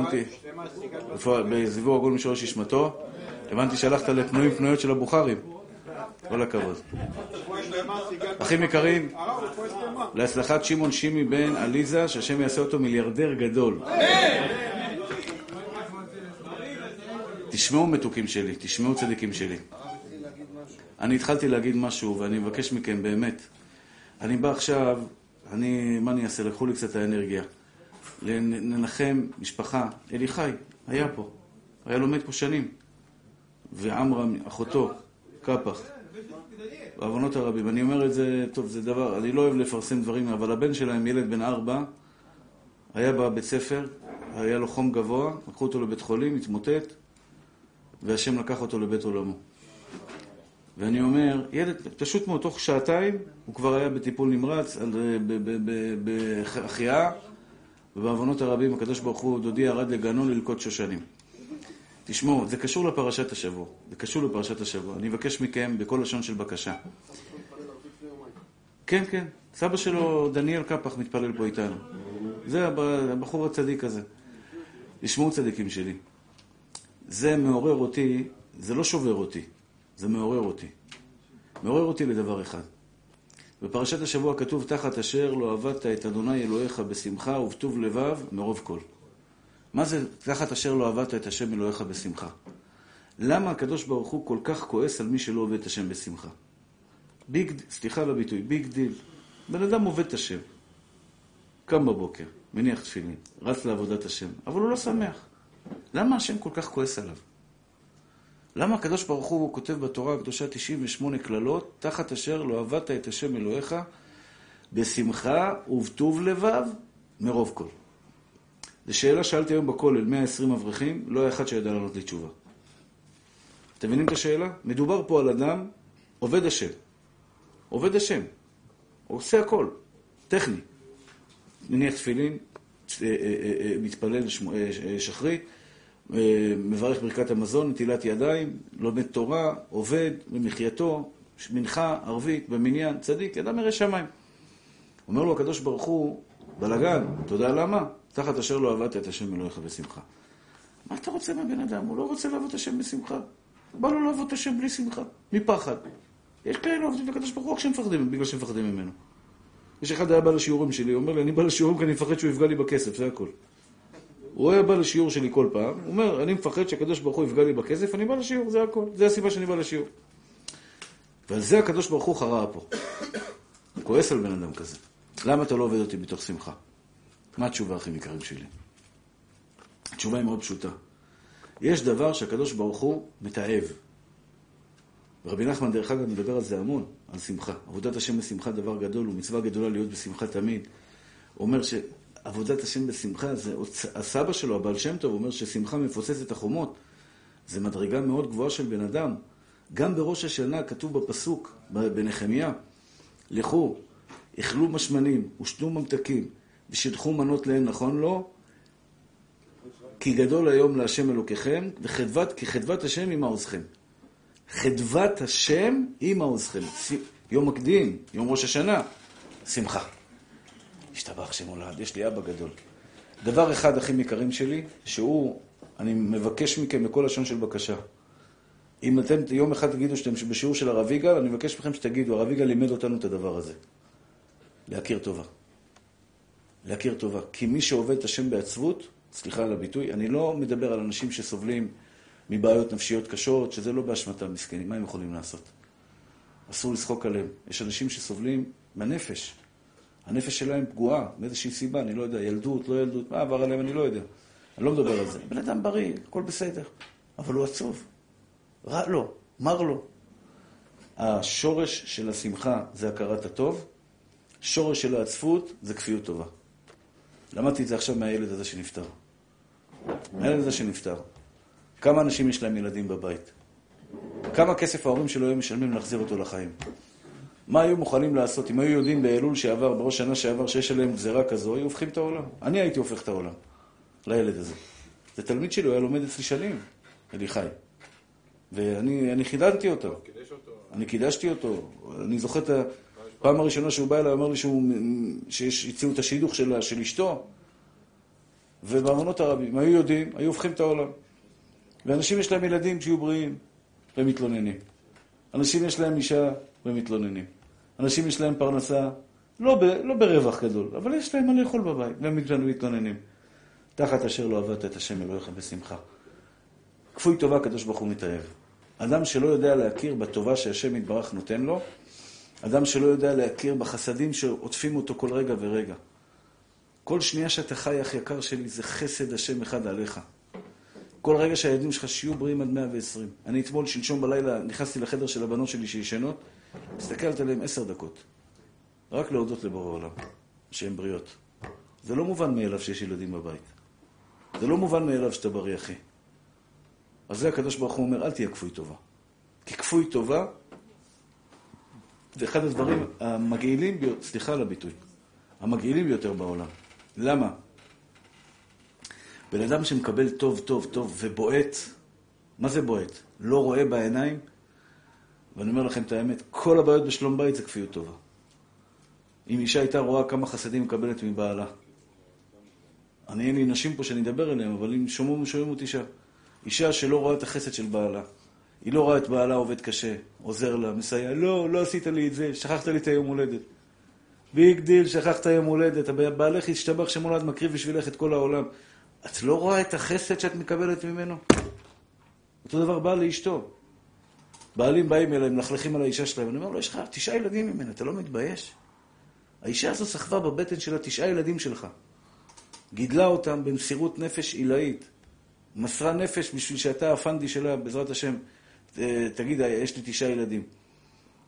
הבנתי, בזיבור הגול משורש נשמתו, הבנתי שהלכת לפנויים פנויות של הבוכרים. כל הכבוד. אחים יקרים, להצלחת שמעון שימי בן עליזה, שהשם יעשה אותו מיליארדר גדול. תשמעו מתוקים שלי, תשמעו צדיקים שלי. אני התחלתי להגיד משהו, ואני מבקש מכם, באמת. אני בא עכשיו, אני, מה אני אעשה? לקחו לי קצת האנרגיה. לנחם משפחה, אלי חי, היה פה, היה לומד פה שנים. ועמרם, אחותו, קפח. בעוונות הרבים. אני אומר את זה, טוב, זה דבר, אני לא אוהב לפרסם דברים, אבל הבן שלהם, ילד בן ארבע, היה בבית ספר, היה לו חום גבוה, לקחו אותו לבית חולים, התמוטט, והשם לקח אותו לבית עולמו. ואני אומר, ילד, פשוט מאוד, תוך שעתיים הוא כבר היה בטיפול נמרץ, בהחייאה, ובעוונות הרבים הקדוש ברוך הוא, דודי ירד לגנו ללקוט שושנים. תשמעו, זה קשור לפרשת השבוע. זה קשור לפרשת השבוע. אני אבקש מכם בכל לשון של בקשה. כן, כן. סבא שלו, דניאל קפח, מתפלל פה איתנו. זה הבחור הצדיק הזה. תשמעו צדיקים שלי. זה מעורר אותי, זה לא שובר אותי, זה מעורר אותי. מעורר אותי לדבר אחד. בפרשת השבוע כתוב, תחת אשר לא עבדת את אדוני אלוהיך בשמחה ובטוב לבב מרוב כל. מה זה תחת אשר לא עבדת את השם אלוהיך בשמחה? למה הקדוש ברוך הוא כל כך כועס על מי שלא עובד את השם בשמחה? big, סליחה על הביטוי, big deal. בן אדם עובד את השם. קם בבוקר, מניח תפילין, רץ לעבודת השם, אבל הוא לא שמח. למה השם כל כך כועס עליו? למה הקדוש ברוך הוא כותב בתורה הקדושה 98 קללות, תחת אשר לא עבדת את השם אלוהיך בשמחה ובטוב לבב מרוב כל? זו שאלה שאלתי היום בכולל, 120 אברכים, לא היה אחד שידע לענות לי תשובה. אתם מבינים את השאלה? מדובר פה על אדם עובד השם. עובד השם. עושה הכל. טכני. מניח תפילין, אה, אה, אה, מתפלל שחרית, מברך ברכת המזון, נטילת ידיים, לומד תורה, עובד במחייתו, מנחה, ערבית, במניין, צדיק, ידע מראה שמיים. אומר לו הקדוש ברוך הוא, בלאגן, אתה יודע למה? תחת אשר לא עבדת את השם אלוהיך בשמחה. מה אתה רוצה מהבן אדם? הוא לא רוצה לעבוד את השם בשמחה. בא לו לעבוד את השם בלי שמחה, מפחד. יש כאלה עובדים בקדוש ברוך הוא כשהם מפחדים, בגלל שהם מפחדים ממנו. יש אחד היה בא לשיעורים שלי, הוא אומר לי, אני בא לשיעורים כי אני מפחד שהוא יפגע לי בכסף, זה הכל. הוא היה בא לשיעור שלי כל פעם, הוא אומר, אני מפחד שהקדוש ברוך הוא יפגע לי בכסף, אני בא לשיעור, זה הכל. זה הסיבה שאני בא לשיעור. ועל זה הקדוש ברוך הוא חרה פה. הוא כועס על בן אדם כזה. למה אתה לא עובד אותי בתוך שמחה? מה התשובה, הכי יקרים שלי? התשובה היא מאוד פשוטה. יש דבר שהקדוש ברוך הוא מתעב. ורבי נחמן, דרך אגב, מדבר על זה המון, על שמחה. עבודת השם בשמחה דבר גדול, ומצווה גדולה להיות בשמחה תמיד. הוא אומר שעבודת השם בשמחה, זה הסבא שלו, הבעל שם טוב, אומר ששמחה מפוצץ את החומות. זה מדרגה מאוד גבוהה של בן אדם. גם בראש השנה כתוב בפסוק, בנחמיה, לכו, אכלו משמנים ושתו ממתקים ושטחו מנות להן, נכון לו? כי גדול היום להשם אלוקיכם, וחדבת, כי חדבת השם עם מעוזכם. חדבת השם עם מעוזכם. יום מקדים, יום ראש השנה, שמחה. השתבח שם הולד, יש לי אבא גדול. דבר אחד, אחים יקרים שלי, שהוא, אני מבקש מכם בכל לשון של בקשה. אם אתם יום אחד תגידו שאתם בשיעור של הרב יגאל, אני מבקש מכם שתגידו, הרב יגאל לימד אותנו את הדבר הזה. להכיר טובה. להכיר טובה. כי מי שעובד את השם בעצבות, סליחה על הביטוי, אני לא מדבר על אנשים שסובלים מבעיות נפשיות קשות, שזה לא באשמתם מסכנים, מה הם יכולים לעשות? אסור לצחוק עליהם. יש אנשים שסובלים בנפש. הנפש שלהם פגועה, מאיזושהי סיבה, אני לא יודע, ילדות, לא ילדות, מה עבר עליהם, אני לא יודע. אני לא מדבר על זה. בן אדם בריא, הכל בסדר, אבל הוא עצוב. רע לו, מר לו. השורש של השמחה זה הכרת הטוב, שורש של העצבות זה כפיות טובה. למדתי את זה עכשיו מהילד הזה שנפטר. מהילד הזה שנפטר. כמה אנשים יש להם ילדים בבית? כמה כסף ההורים שלו היו משלמים להחזיר אותו לחיים? מה היו מוכנים לעשות אם היו יודעים באלול שעבר, בראש שנה שעבר, שיש עליהם גזירה כזו, היו הופכים את העולם. אני הייתי הופך את העולם לילד הזה. זה תלמיד שלי, הוא היה לומד אצלי שנים, אליחי. ואני חידדתי אותו. אני קידשתי אותו. אני זוכר את הפעם הראשונה שהוא בא אליי, אמר לי שהציעו את השידוך של, של אשתו. ובאמנות הרבים, היו יודעים, היו הופכים את העולם. ואנשים יש להם ילדים שיהיו בריאים ומתלוננים. אנשים יש להם אישה ומתלוננים. אנשים יש להם פרנסה, לא, ב, לא ברווח גדול, אבל יש להם מה לאכול בבית, והם מתלוננים. תחת אשר לא עבדת את השם אלוהיך בשמחה. כפוי טובה הקדוש ברוך הוא מתאהב. אדם שלא יודע להכיר בטובה שהשם יתברך נותן לו, אדם שלא יודע להכיר בחסדים שעוטפים אותו כל רגע ורגע. כל שנייה שאתה חי, אח יקר שלי, זה חסד השם אחד עליך. כל רגע שהילדים שלך שיהיו בריאים עד 120. אני אתמול, שלשום בלילה, נכנסתי לחדר של הבנות שלי שישנות, מסתכלת עליהן עשר דקות. רק להודות לבורא עולם, שהן בריאות. זה לא מובן מאליו שיש ילדים בבית. זה לא מובן מאליו שאתה בריא, אחי. אז זה הקדוש ברוך הוא אומר, אל תהיה כפוי טובה. כי כפוי טובה זה אחד הדברים המגעילים, סליחה על הביטוי, המגעילים ביותר בעולם. למה? בן אדם שמקבל טוב, טוב, טוב ובועט, מה זה בועט? לא רואה בעיניים, ואני אומר לכם את האמת, כל הבעיות בשלום בית זה כפיות טובה. אם אישה הייתה רואה כמה חסדים מקבלת מבעלה. אני, אין לי נשים פה שאני אדבר אליהן, אבל אם שומעים, שומעים אותי אישה. אישה שלא רואה את החסד של בעלה. היא לא רואה את בעלה עובד קשה, עוזר לה, מסייע. לא, לא עשית לי את זה, שכחת לי את היום הולדת. big deal, שכחת יום הולדת. בעלך השתבח שמו לעד מקריב בשבילך את כל העולם. את לא רואה את החסד שאת מקבלת ממנו? אותו דבר בעל לאשתו. בעלים באים אליי, מלכלכים על האישה שלהם, אני אומר לו, יש לך תשעה ילדים ממנה, אתה לא מתבייש? האישה הזו סחבה בבטן שלה תשעה ילדים שלך. גידלה אותם במסירות נפש עילאית. מסרה נפש בשביל שאתה הפנדי שלה, בעזרת השם, תגיד, יש לי תשעה ילדים.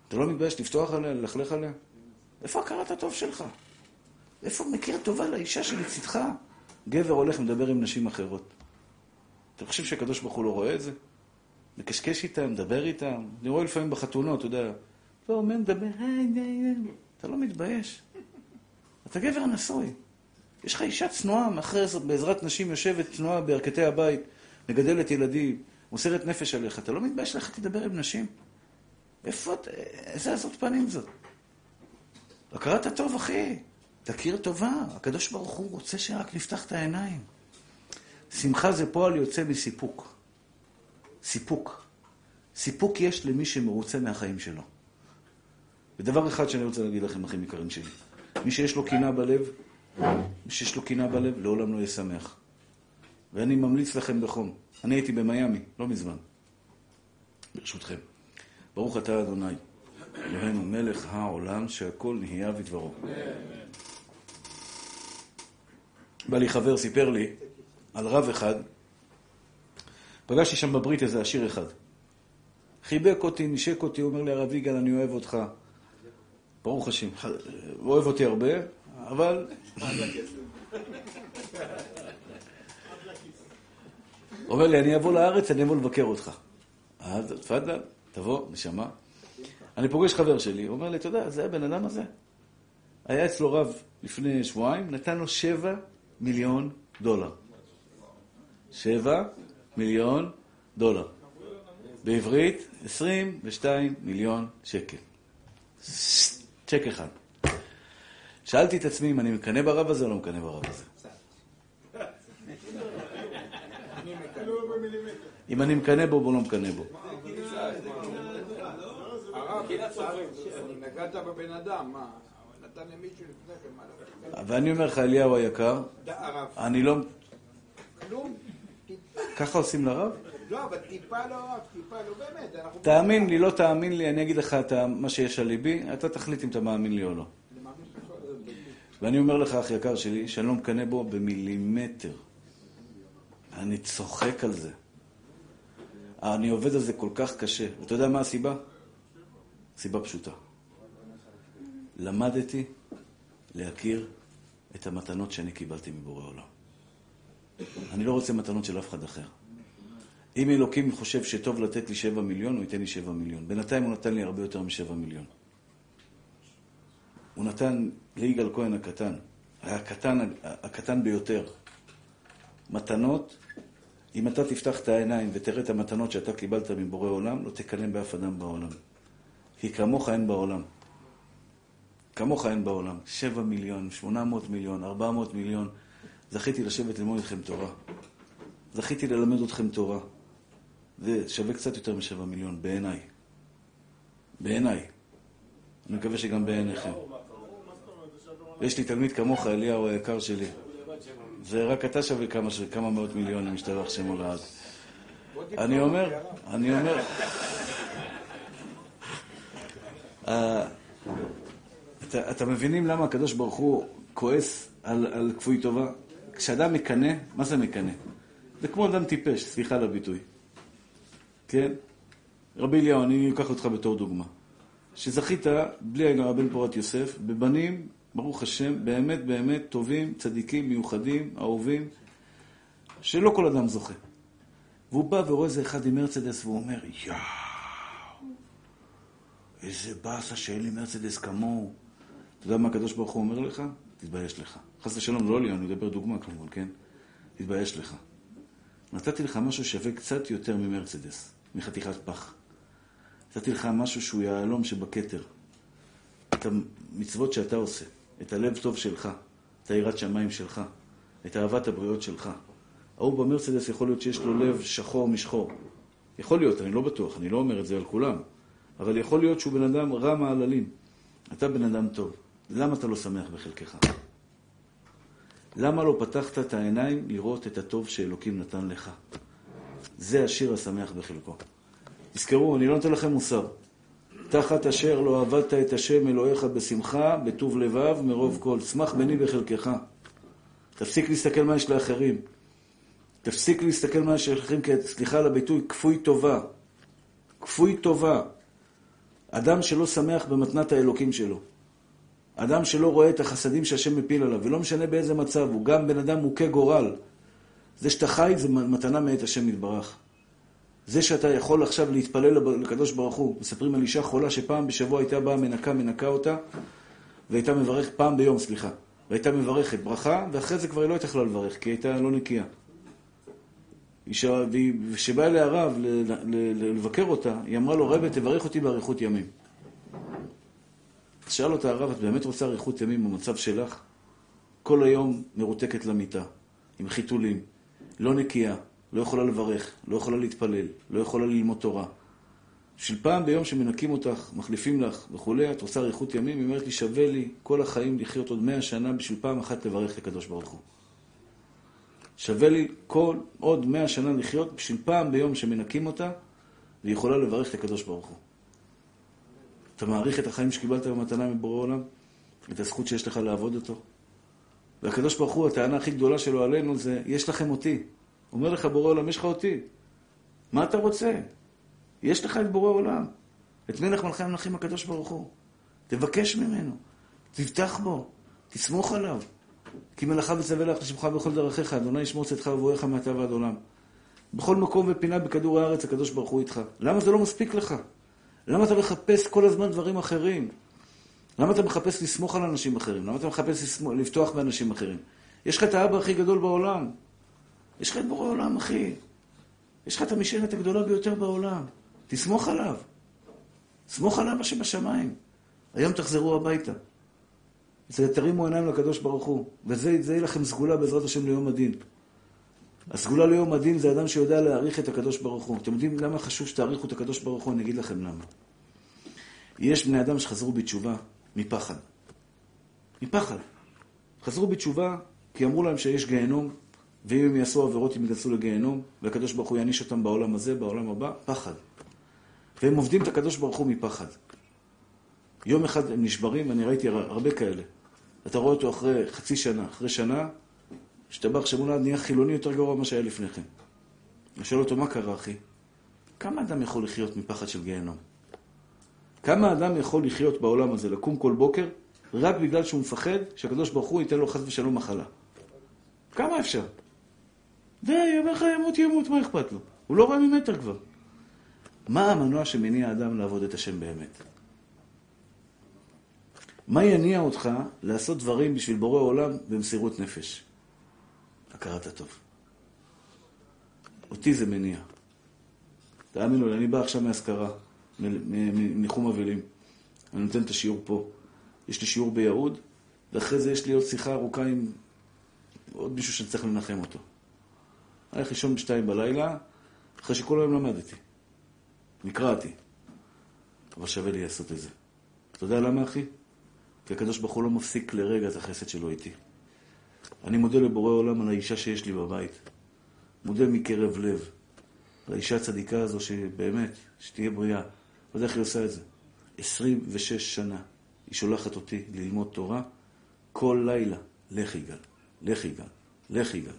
אתה לא מתבייש לפתוח עליה, ללכלך עליה? איפה הכרת הטוב שלך? איפה מכיר טובה לאישה שלצדך? גבר הולך ומדבר עם נשים אחרות. אתה חושב שהקדוש ברוך הוא לא רואה את זה? מקשקש איתם, מדבר איתם. אני רואה לפעמים בחתונות, אתה יודע, לא אומר, מדבר, אתה לא מתבייש. אתה גבר נשוי. יש לך אישה צנועה, מאחרי בעזרת נשים יושבת צנועה בירכתי הבית, מגדלת ילדים, מוסרת נפש עליך. אתה לא מתבייש לך תדבר עם נשים? איפה את... איזה עזות פנים זאת? הכרת הטוב, אחי. תכיר טובה. הקדוש ברוך הוא רוצה שרק נפתח את העיניים. שמחה זה פועל יוצא מסיפוק. סיפוק. סיפוק יש למי שמרוצה מהחיים שלו. ודבר אחד שאני רוצה להגיד לכם, אחים יקרים שלי. מי שיש לו קינה בלב, מי שיש לו קינה בלב, לעולם לא יהיה שמח. ואני ממליץ לכם בחום. אני הייתי במיאמי, לא מזמן. ברשותכם. ברוך אתה אדוני, אלוהינו מלך העולם שהכל נהיה בדברו. בא לי חבר, סיפר לי על רב אחד, פגשתי שם בברית איזה עשיר אחד. חיבק אותי, נשק אותי, אומר לי, הרב יגאל, אני אוהב אותך. ברוך השם, הוא אוהב אותי הרבה, אבל... אומר לי, אני אבוא לארץ, אני אבוא לבקר אותך. אז תפאדל, תבוא, נשמה. אני פוגש חבר שלי, הוא אומר לי, אתה יודע, זה הבן אדם הזה. היה אצלו רב לפני שבועיים, נתן לו שבע מיליון דולר. שבע מיליון דולר. בעברית, 22 מיליון שקל. צ'ק אחד. שאלתי את עצמי אם אני מקנא ברב הזה או לא מקנא ברב הזה. אם אני מקנא בו או לא מקנא בו. ואני אומר לך, אליהו היקר, אני לא... כלום. ככה עושים לרב? לא, אבל טיפה לא רב, טיפה לא באמת. תאמין לי, לא תאמין לי, אני אגיד לך מה שיש על ליבי, אתה תחליט אם אתה מאמין לי או לא. ואני אומר לך, אח יקר שלי, שאני לא מקנא בו במילימטר. אני צוחק על זה. אני עובד על זה כל כך קשה. ואתה יודע מה הסיבה? סיבה פשוטה. למדתי להכיר את המתנות שאני קיבלתי מבורא עולם. אני לא רוצה מתנות של אף אחד אחר. אם אלוקים חושב שטוב לתת לי שבע מיליון, הוא ייתן לי שבע מיליון. בינתיים הוא נתן לי הרבה יותר משבע מיליון. הוא נתן ליגאל כהן הקטן, הקטן, הקטן ביותר, מתנות, אם אתה תפתח את העיניים ותראה את המתנות שאתה קיבלת מבורא עולם, לא תקנא באף אדם בעולם. כי כמוך אין בעולם. כמוך אין בעולם. שבע מיליון, שמונה מאות מיליון, ארבע מאות מיליון. זכיתי לשבת ללמוד איתכם תורה. זכיתי ללמד אתכם תורה. זה שווה קצת יותר משבע מיליון, בעיניי. בעיניי. אני מקווה שגם בעיניכם. יש לי תלמיד כמוך, אליהו היקר שלי. זה רק אתה שווה כמה, כמה מאות מיליונים, משתבח שמו לעד. אני אומר, אני אומר... אה, אתה מבינים למה הקדוש ברוך הוא כועס על, על כפוי טובה? כשאדם מקנא, מה זה מקנא? זה כמו אדם טיפש, סליחה על הביטוי. כן? רבי אליהו, אני אקח אותך בתור דוגמה. שזכית, בלי הבן פורת יוסף, בבנים, ברוך השם, באמת באמת טובים, צדיקים, מיוחדים, אהובים, שלא כל אדם זוכה. והוא בא ורואה איזה אחד עם מרצדס, והוא אומר, יואו, איזה באסה שאין לי מרצדס כמוהו. אתה יודע מה הקדוש ברוך הוא אומר לך? תתבייש לך. חס ושלום, לא לי, אני מדבר דוגמה כמובן, כן? תתבייש לך. נתתי לך משהו שווה קצת יותר ממרצדס, מחתיכת פח. נתתי לך משהו שהוא יהלום שבכתר. את המצוות שאתה עושה, את הלב טוב שלך, את היראת שמיים שלך, את אהבת הבריות שלך. ההוא במרצדס יכול להיות שיש לו לב שחור משחור. יכול להיות, אני לא בטוח, אני לא אומר את זה על כולם, אבל יכול להיות שהוא בן אדם רע מעללים. אתה בן אדם טוב. למה אתה לא שמח בחלקך? למה לא פתחת את העיניים לראות את הטוב שאלוקים נתן לך? זה השיר השמח בחלקו. תזכרו, אני לא נותן לכם מוסר. תחת אשר לא עבדת את השם אלוהיך בשמחה, בטוב לבב, מרוב כל. שמח בני בחלקך. תפסיק להסתכל מה יש לאחרים. תפסיק להסתכל מה יש לאחרים, כי סליחה על הביטוי, כפוי טובה. כפוי טובה. אדם שלא שמח במתנת האלוקים שלו. אדם שלא רואה את החסדים שהשם מפיל עליו, ולא משנה באיזה מצב, הוא גם בן אדם מוכה גורל. זה שאתה חי זה מתנה מאת השם יתברך. זה שאתה יכול עכשיו להתפלל לקדוש ברוך הוא. מספרים על אישה חולה שפעם בשבוע הייתה באה מנקה, מנקה אותה, והייתה מברכת, פעם ביום, סליחה, והייתה מברכת ברכה, ואחרי זה כבר היא לא הייתה יכולה לברך, כי היא הייתה לא נקייה. וכשבא אליה הרב לבקר אותה, היא אמרה לו, רבי, תברך אותי באריכות ימים. אז שאל אותה הרב, את באמת רוצה אריכות ימים במצב שלך? כל היום מרותקת למיטה, עם חיתולים, לא נקייה, לא יכולה לברך, לא יכולה להתפלל, לא יכולה ללמוד תורה. בשביל פעם ביום שמנקים אותך, מחליפים לך וכולי, את רוצה אריכות ימים, היא אומרת לי, שווה לי כל החיים לחיות עוד מאה שנה בשביל פעם אחת לברך את הקדוש ברוך הוא. שווה לי כל עוד מאה שנה לחיות בשביל פעם ביום שמנקים אותה, והיא יכולה לברך את הקדוש ברוך הוא. אתה מעריך את החיים שקיבלת במתנה מבורא עולם? את הזכות שיש לך לעבוד אותו? והקדוש ברוך הוא, הטענה הכי גדולה שלו עלינו זה, יש לכם אותי. אומר לך בורא עולם, יש לך אותי. מה אתה רוצה? יש לך את בורא עולם. את מלך מלכי המלכים הקדוש ברוך הוא. תבקש ממנו, תבטח בו, תסמוך עליו. כי מלאכה וצווה לך לשמך בכל דרכיך, אדוני ישמור צאתך ובואך מעתה ועד עולם. בכל מקום ופינה בכדור הארץ הקדוש ברוך הוא איתך. למה זה לא מספיק לך? למה אתה מחפש כל הזמן דברים אחרים? למה אתה מחפש לסמוך על אנשים אחרים? למה אתה מחפש לסמוך, לפתוח באנשים אחרים? יש לך את האבא הכי גדול בעולם. יש לך את בורא עולם, אחי. יש לך את המשענת הגדולה ביותר בעולם. תסמוך עליו. סמוך על אבא שבשמיים. היום תחזרו הביתה. זה תרימו עיניים לקדוש ברוך הוא, וזה יהיה לכם סגולה בעזרת השם ליום הדין. הסגולה ליום הדין זה אדם שיודע להעריך את הקדוש ברוך הוא. אתם יודעים למה חשוב שתעריכו את הקדוש ברוך הוא? אני אגיד לכם למה. יש בני אדם שחזרו בתשובה מפחד. מפחד. חזרו בתשובה כי אמרו להם שיש גיהנום, ואם הם יעשו עבירות הם ייכנסו לגיהנום, והקדוש ברוך הוא יעניש אותם בעולם הזה, בעולם הבא, פחד. והם עובדים את הקדוש ברוך הוא מפחד. יום אחד הם נשברים, אני ראיתי הרבה כאלה. אתה רואה אותו אחרי חצי שנה, אחרי שנה, השתבח שמונה נהיה חילוני יותר גרוע ממה שהיה לפני כן. אני שואל אותו, מה קרה, אחי? כמה אדם יכול לחיות מפחד של גיהנום? כמה אדם יכול לחיות בעולם הזה, לקום כל בוקר, רק בגלל שהוא מפחד שהקדוש ברוך הוא ייתן לו חס ושלום מחלה? כמה אפשר? די, יאמר לך ימות ימות, מה אכפת לו? הוא לא רואה ממטר כבר. מה המנוע שמניע אדם לעבוד את השם באמת? מה יניע אותך לעשות דברים בשביל בורא עולם במסירות נפש? הכרת הטוב. אותי זה מניע. תאמינו לי, אני בא עכשיו מאזכרה, מניחום אבלים. אני נותן את השיעור פה. יש לי שיעור ביהוד, ואחרי זה יש לי עוד שיחה ארוכה עם עוד מישהו שאני צריך לנחם אותו. הלך לישון בשתיים בלילה, אחרי שכל היום למדתי. נקרעתי. אבל שווה לי לעשות את זה. אתה יודע למה, אחי? כי הקדוש ברוך הוא לא מפסיק לרגע את החסד שלו איתי. אני מודה לבורא עולם על האישה שיש לי בבית. מודה מקרב לב. לאישה הצדיקה הזו שבאמת, שתהיה בריאה. אתה יודע איך היא עושה את זה? 26 שנה היא שולחת אותי ללמוד תורה כל לילה. לך יגאל, לך יגאל, לך יגאל.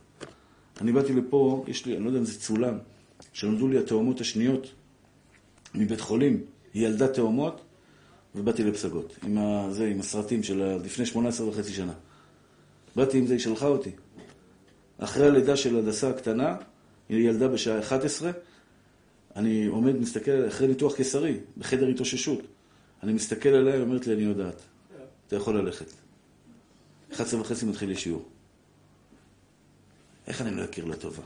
אני באתי לפה, יש לי, אני לא יודע אם זה צולם, שנולדו לי התאומות השניות מבית חולים. היא ילדה תאומות, ובאתי לפסגות. עם, ה, זה, עם הסרטים של לפני 18 וחצי שנה. באתי עם זה, היא שלחה אותי. אחרי הלידה של הדסה הקטנה, היא ילדה בשעה 11, אני עומד, מסתכל, אחרי ניתוח קיסרי, בחדר התאוששות. אני מסתכל עליה, היא אומרת לי, אני יודעת. אתה יכול ללכת. 11 וחצי מתחיל לי שיעור. איך אני לא אכיר לה טובה?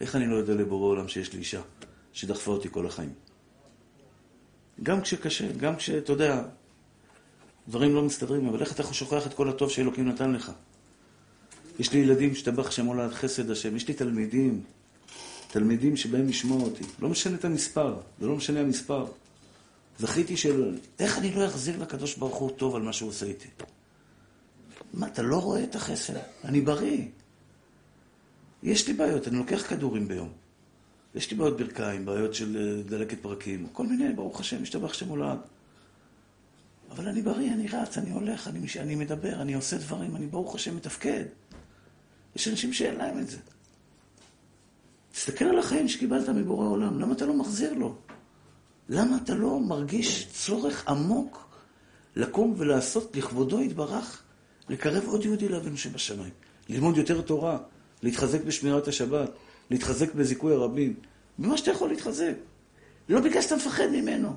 איך אני לא יודע לבורא עולם שיש לי אישה שדחפה אותי כל החיים? גם כשקשה, גם כשאתה יודע, דברים לא מסתדרים, אבל איך אתה שוכח את כל הטוב שאלוקים נתן לך? יש לי ילדים שטבח שם עולד חסד השם, יש לי תלמידים, תלמידים שבאים לשמוע אותי. לא משנה את המספר, זה לא משנה המספר. זכיתי של... איך אני לא אחזיר לקדוש ברוך הוא טוב על מה שהוא עושה איתי? מה, אתה לא רואה את החסד? אני בריא. יש לי בעיות, אני לוקח כדורים ביום. יש לי בעיות ברכיים, בעיות של אה, דלקת פרקים, כל מיני, ברוך השם, משתבח שם עולד. אבל אני בריא, אני רץ, אני הולך, אני, אני מדבר, אני עושה דברים, אני ברוך השם מתפקד. יש אנשים שאין להם את זה. תסתכל על החיים שקיבלת מבורא עולם, למה אתה לא מחזיר לו? למה אתה לא מרגיש צורך עמוק לקום ולעשות לכבודו יתברך, לקרב עוד יהודי לאבינו שבשמיים, ללמוד יותר תורה, להתחזק בשמירת השבת, להתחזק בזיכוי הרבים, במה שאתה יכול להתחזק. לא בגלל שאתה מפחד ממנו,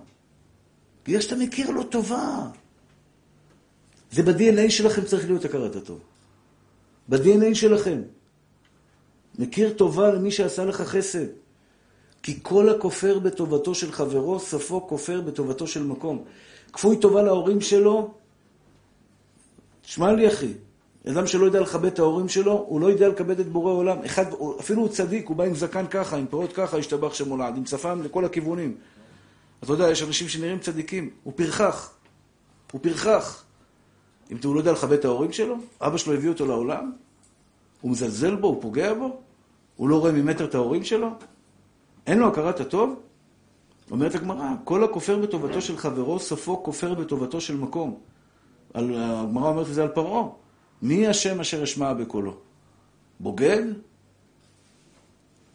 בגלל שאתה מכיר לו טובה. זה ב-DNA שלכם צריך להיות הכרת הטוב. ב-DNA שלכם. מכיר טובה למי שעשה לך חסד. כי כל הכופר בטובתו של חברו, ספו כופר בטובתו של מקום. כפוי טובה להורים שלו, תשמע לי אחי, אדם שלא יודע לכבד את ההורים שלו, הוא לא יודע לכבד את בורא עולם. אחד, אפילו הוא צדיק, הוא בא עם זקן ככה, עם פירות ככה, השתבח שם עולד, עם שפם לכל הכיוונים. אתה יודע, יש אנשים שנראים צדיקים, הוא פרחח. הוא פרחח. אם הוא לא יודע לכבד את ההורים שלו, אבא שלו הביא אותו לעולם, הוא מזלזל בו, הוא פוגע בו, הוא לא רואה ממטר את ההורים שלו, אין לו הכרת הטוב? אומרת הגמרא, כל הכופר בטובתו של חברו, סופו כופר בטובתו של מקום. הגמרא אומרת את זה על פרעה. מי השם אשר אשמע בקולו? בוגד?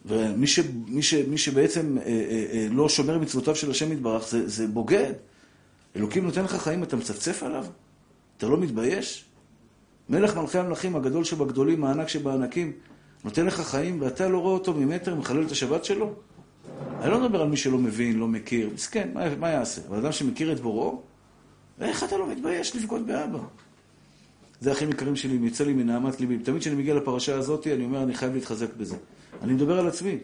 ומי ש, מי ש, מי שבעצם אה, אה, אה, לא שומר מצוותיו של השם יתברך זה, זה בוגד. אלוקים נותן לך חיים, אתה מצפצף עליו? אתה לא מתבייש? מלך מלכי המלכים, הגדול שבגדולים, הענק שבענקים, נותן לך חיים ואתה לא רואה אותו ממטר, מחלל את השבת שלו? אני לא מדבר על מי שלא מבין, לא מכיר, מסכן, מה, מה יעשה? אבל אדם שמכיר את בוראו, איך אתה לא מתבייש לבגוד באבא? זה אחים יקרים שלי, יוצא לי מנהמת ליבי. תמיד כשאני מגיע לפרשה הזאת, אני אומר, אני חייב להתחזק בזה. אני מדבר על עצמי.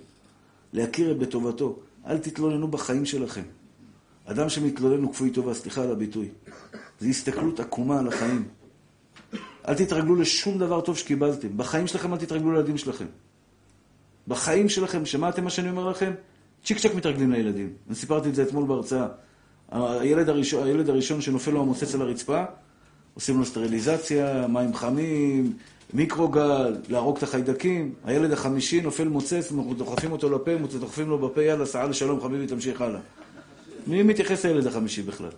להכיר את בטובתו. אל תתלוננו בחיים שלכם. אדם שמתלונן הוא כפוי טובה, סליחה על הביטוי. זו הסתכלות עקומה על החיים. אל תתרגלו לשום דבר טוב שקיבלתם. בחיים שלכם אל תתרגלו לילדים שלכם. בחיים שלכם, שמעתם מה שאני אומר לכם? צ'יק צ'ק מתרגלים לילדים. אני סיפרתי את זה אתמול בהרצאה. הילד הראשון, הילד הראשון שנופל לו המוצץ על הרצפה, עושים לו סטריליזציה, מים חמים, מיקרוגל, להרוג את החיידקים. הילד החמישי נופל מוצץ, דוחפים אותו לפה, דוחפים לו בפה, יאללה, סעה לשלום, חביבי, תמשיך הלאה. מי מתייחס לילד החמישי בכלל?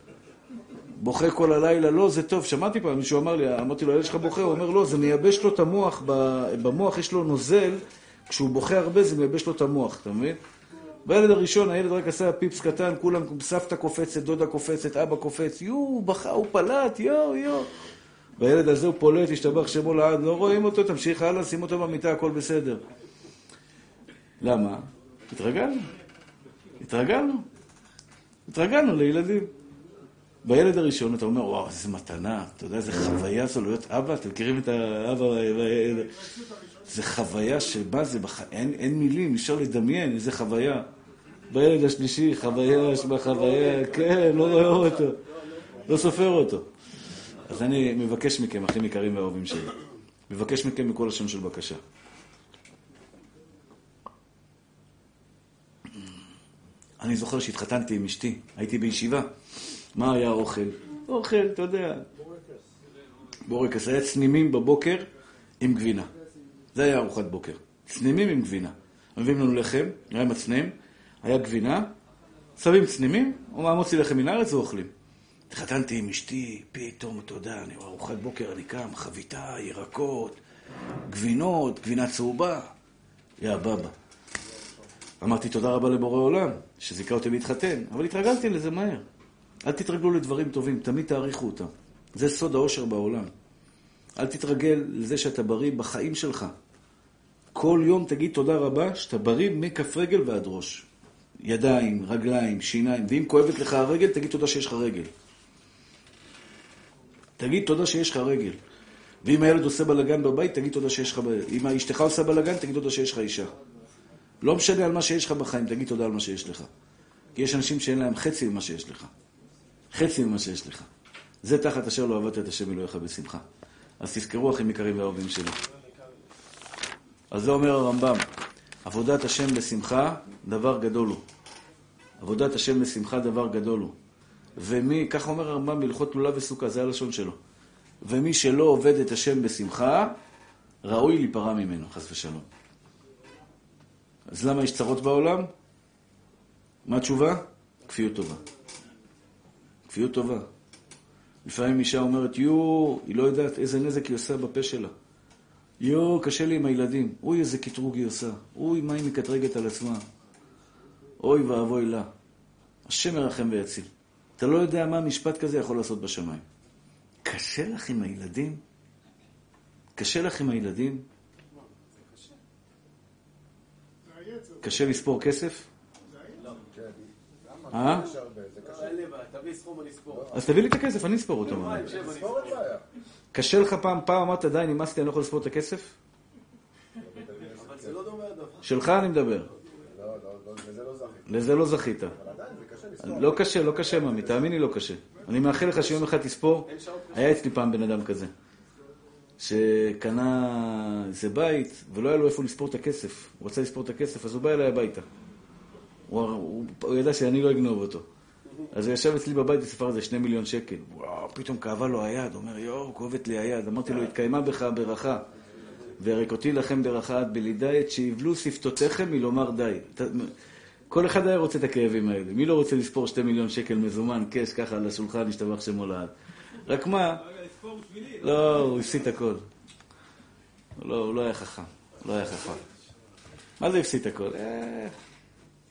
בוכה כל הלילה, לא, זה טוב. שמעתי פעם, מישהו אמר לי, אמרתי לו, הילד שלך בוכה? הוא אומר, לא, זה מייבש לו את המוח, במוח יש לו נוזל, כשהוא בוכה הרבה זה מייבש לו את המוח, אתה מבין? בילד הראשון, הילד רק עשה פיפס קטן, כולם, סבתא קופצת, דודה קופצת, אבא קופץ, יואו, בכה, הוא פלט, יואו, יואו. והילד הזה הוא פולט, השתבח שמו לעד, לא רואים אותו, תמשיך הלאה, שים אותו במיטה, הכל בסדר. למה? התרגלנו. התרגלנו. התרגלנו לילדים. בילד הראשון אתה אומר, וואו, איזה מתנה, אתה יודע, איזה חוויה זו להיות אבא, אתם מכירים את האבא, זה חוויה שמה זה, בח... אין, אין מילים, אפשר לדמיין איזה חוויה. בילד השלישי, חוויה, שמה חוויה, כן, לא רואה אותו, לא סופר אותו. אז אני מבקש מכם, אחים יקרים ואהובים שלי, מבקש מכם מכל לשון של בקשה. אני זוכר שהתחתנתי עם אשתי, הייתי בישיבה. מה היה האוכל? אוכל, אתה יודע. בורקס. היה צנימים בבוקר עם גבינה. זה היה ארוחת בוקר. צנימים עם גבינה. מביאים לנו לחם, היה מצנם, היה גבינה, שמים צנימים, מה מוציא לחם מן הארץ ואוכלים. התחתנתי עם אשתי, פתאום, אתה יודע, אני ארוחת בוקר, אני קם, חביתה, ירקות, גבינות, גבינה צהובה. יא בבא. אמרתי תודה רבה לבורא עולם, שזיכה אותי להתחתן, אבל התרגלתי לזה מהר. אל תתרגלו לדברים טובים, תמיד תעריכו אותם. זה סוד האושר בעולם. אל תתרגל לזה שאתה בריא בחיים שלך. כל יום תגיד תודה רבה שאתה בריא מכף רגל ועד ראש. ידיים, רגליים, שיניים, ואם כואבת לך הרגל, תגיד תודה שיש לך רגל. תגיד תודה שיש לך רגל. ואם הילד עושה בלאגן בבית, תגיד תודה שיש לך... אם אשתך עושה בלאגן, תגיד תודה שיש לך אישה. לא משנה על מה שיש לך בחיים, תגיד תודה על מה שיש לך. כי יש אנשים שאין להם חצי ממה שיש לך. חצי ממה שיש לך. זה תחת אשר לא עבדת את השם אלוהיך בשמחה. אז תזכרו, אחים יקרים ואהובים שלי. אז זה אומר הרמב"ם, עבודת השם בשמחה, דבר גדול הוא. עבודת השם בשמחה, דבר גדול הוא. ומי, כך אומר הרמב"ם בהלכות לולב וסוכה, זה הלשון שלו. ומי שלא עובד את השם בשמחה, ראוי להיפרע ממנו, חס ושלום. אז למה יש צרות בעולם? מה התשובה? כפיות טובה. כפיות טובה. לפעמים אישה אומרת, יואו, היא לא יודעת איזה נזק היא עושה בפה שלה. יואו, קשה לי עם הילדים. אוי, איזה קטרוג היא עושה. אוי, מה היא מקטרגת על עצמה. אוי ואבוי לה. השם ירחם ויציל. אתה לא יודע מה משפט כזה יכול לעשות בשמיים. קשה לך עם הילדים? קשה לך עם הילדים? קשה לספור כסף? אה? אז תביא לי את הכסף, אני אספור אותו. קשה לך פעם, פעם אמרת, די, נמאסתי, אני לא יכול לספור את הכסף? שלך אני מדבר. לזה לא זכית. לא קשה, לא קשה, ממי, תאמיני, לא קשה. אני מאחל לך שיום אחד תספור. היה אצלי פעם בן אדם כזה, שקנה איזה בית, ולא היה לו איפה לספור את הכסף. הוא רצה לספור את הכסף, אז הוא בא אליי הביתה. הוא, ידע שאני לא אגנוב אותו. אז הוא ישב אצלי בבית וספר איזה שני מיליון שקל. וואו, פתאום כאבה לו היד, הוא אומר, יואו, כואבת לי היד. אמרתי לו, התקיימה בך ברכה. והריקותי לכם ברכה עד בלידה, את שיבלו שפתותיכם מלומר די. כל אחד היה רוצה את הכאבים האלה. מי לא רוצה לספור שתי מיליון שקל מזומן, קש, ככה על השולחן, השתבח שמו לעד. רק מה... לא, הוא הפסיד הכל. לא, הוא לא היה חכם. לא היה חכם. מה זה הפסיד הכל? אה,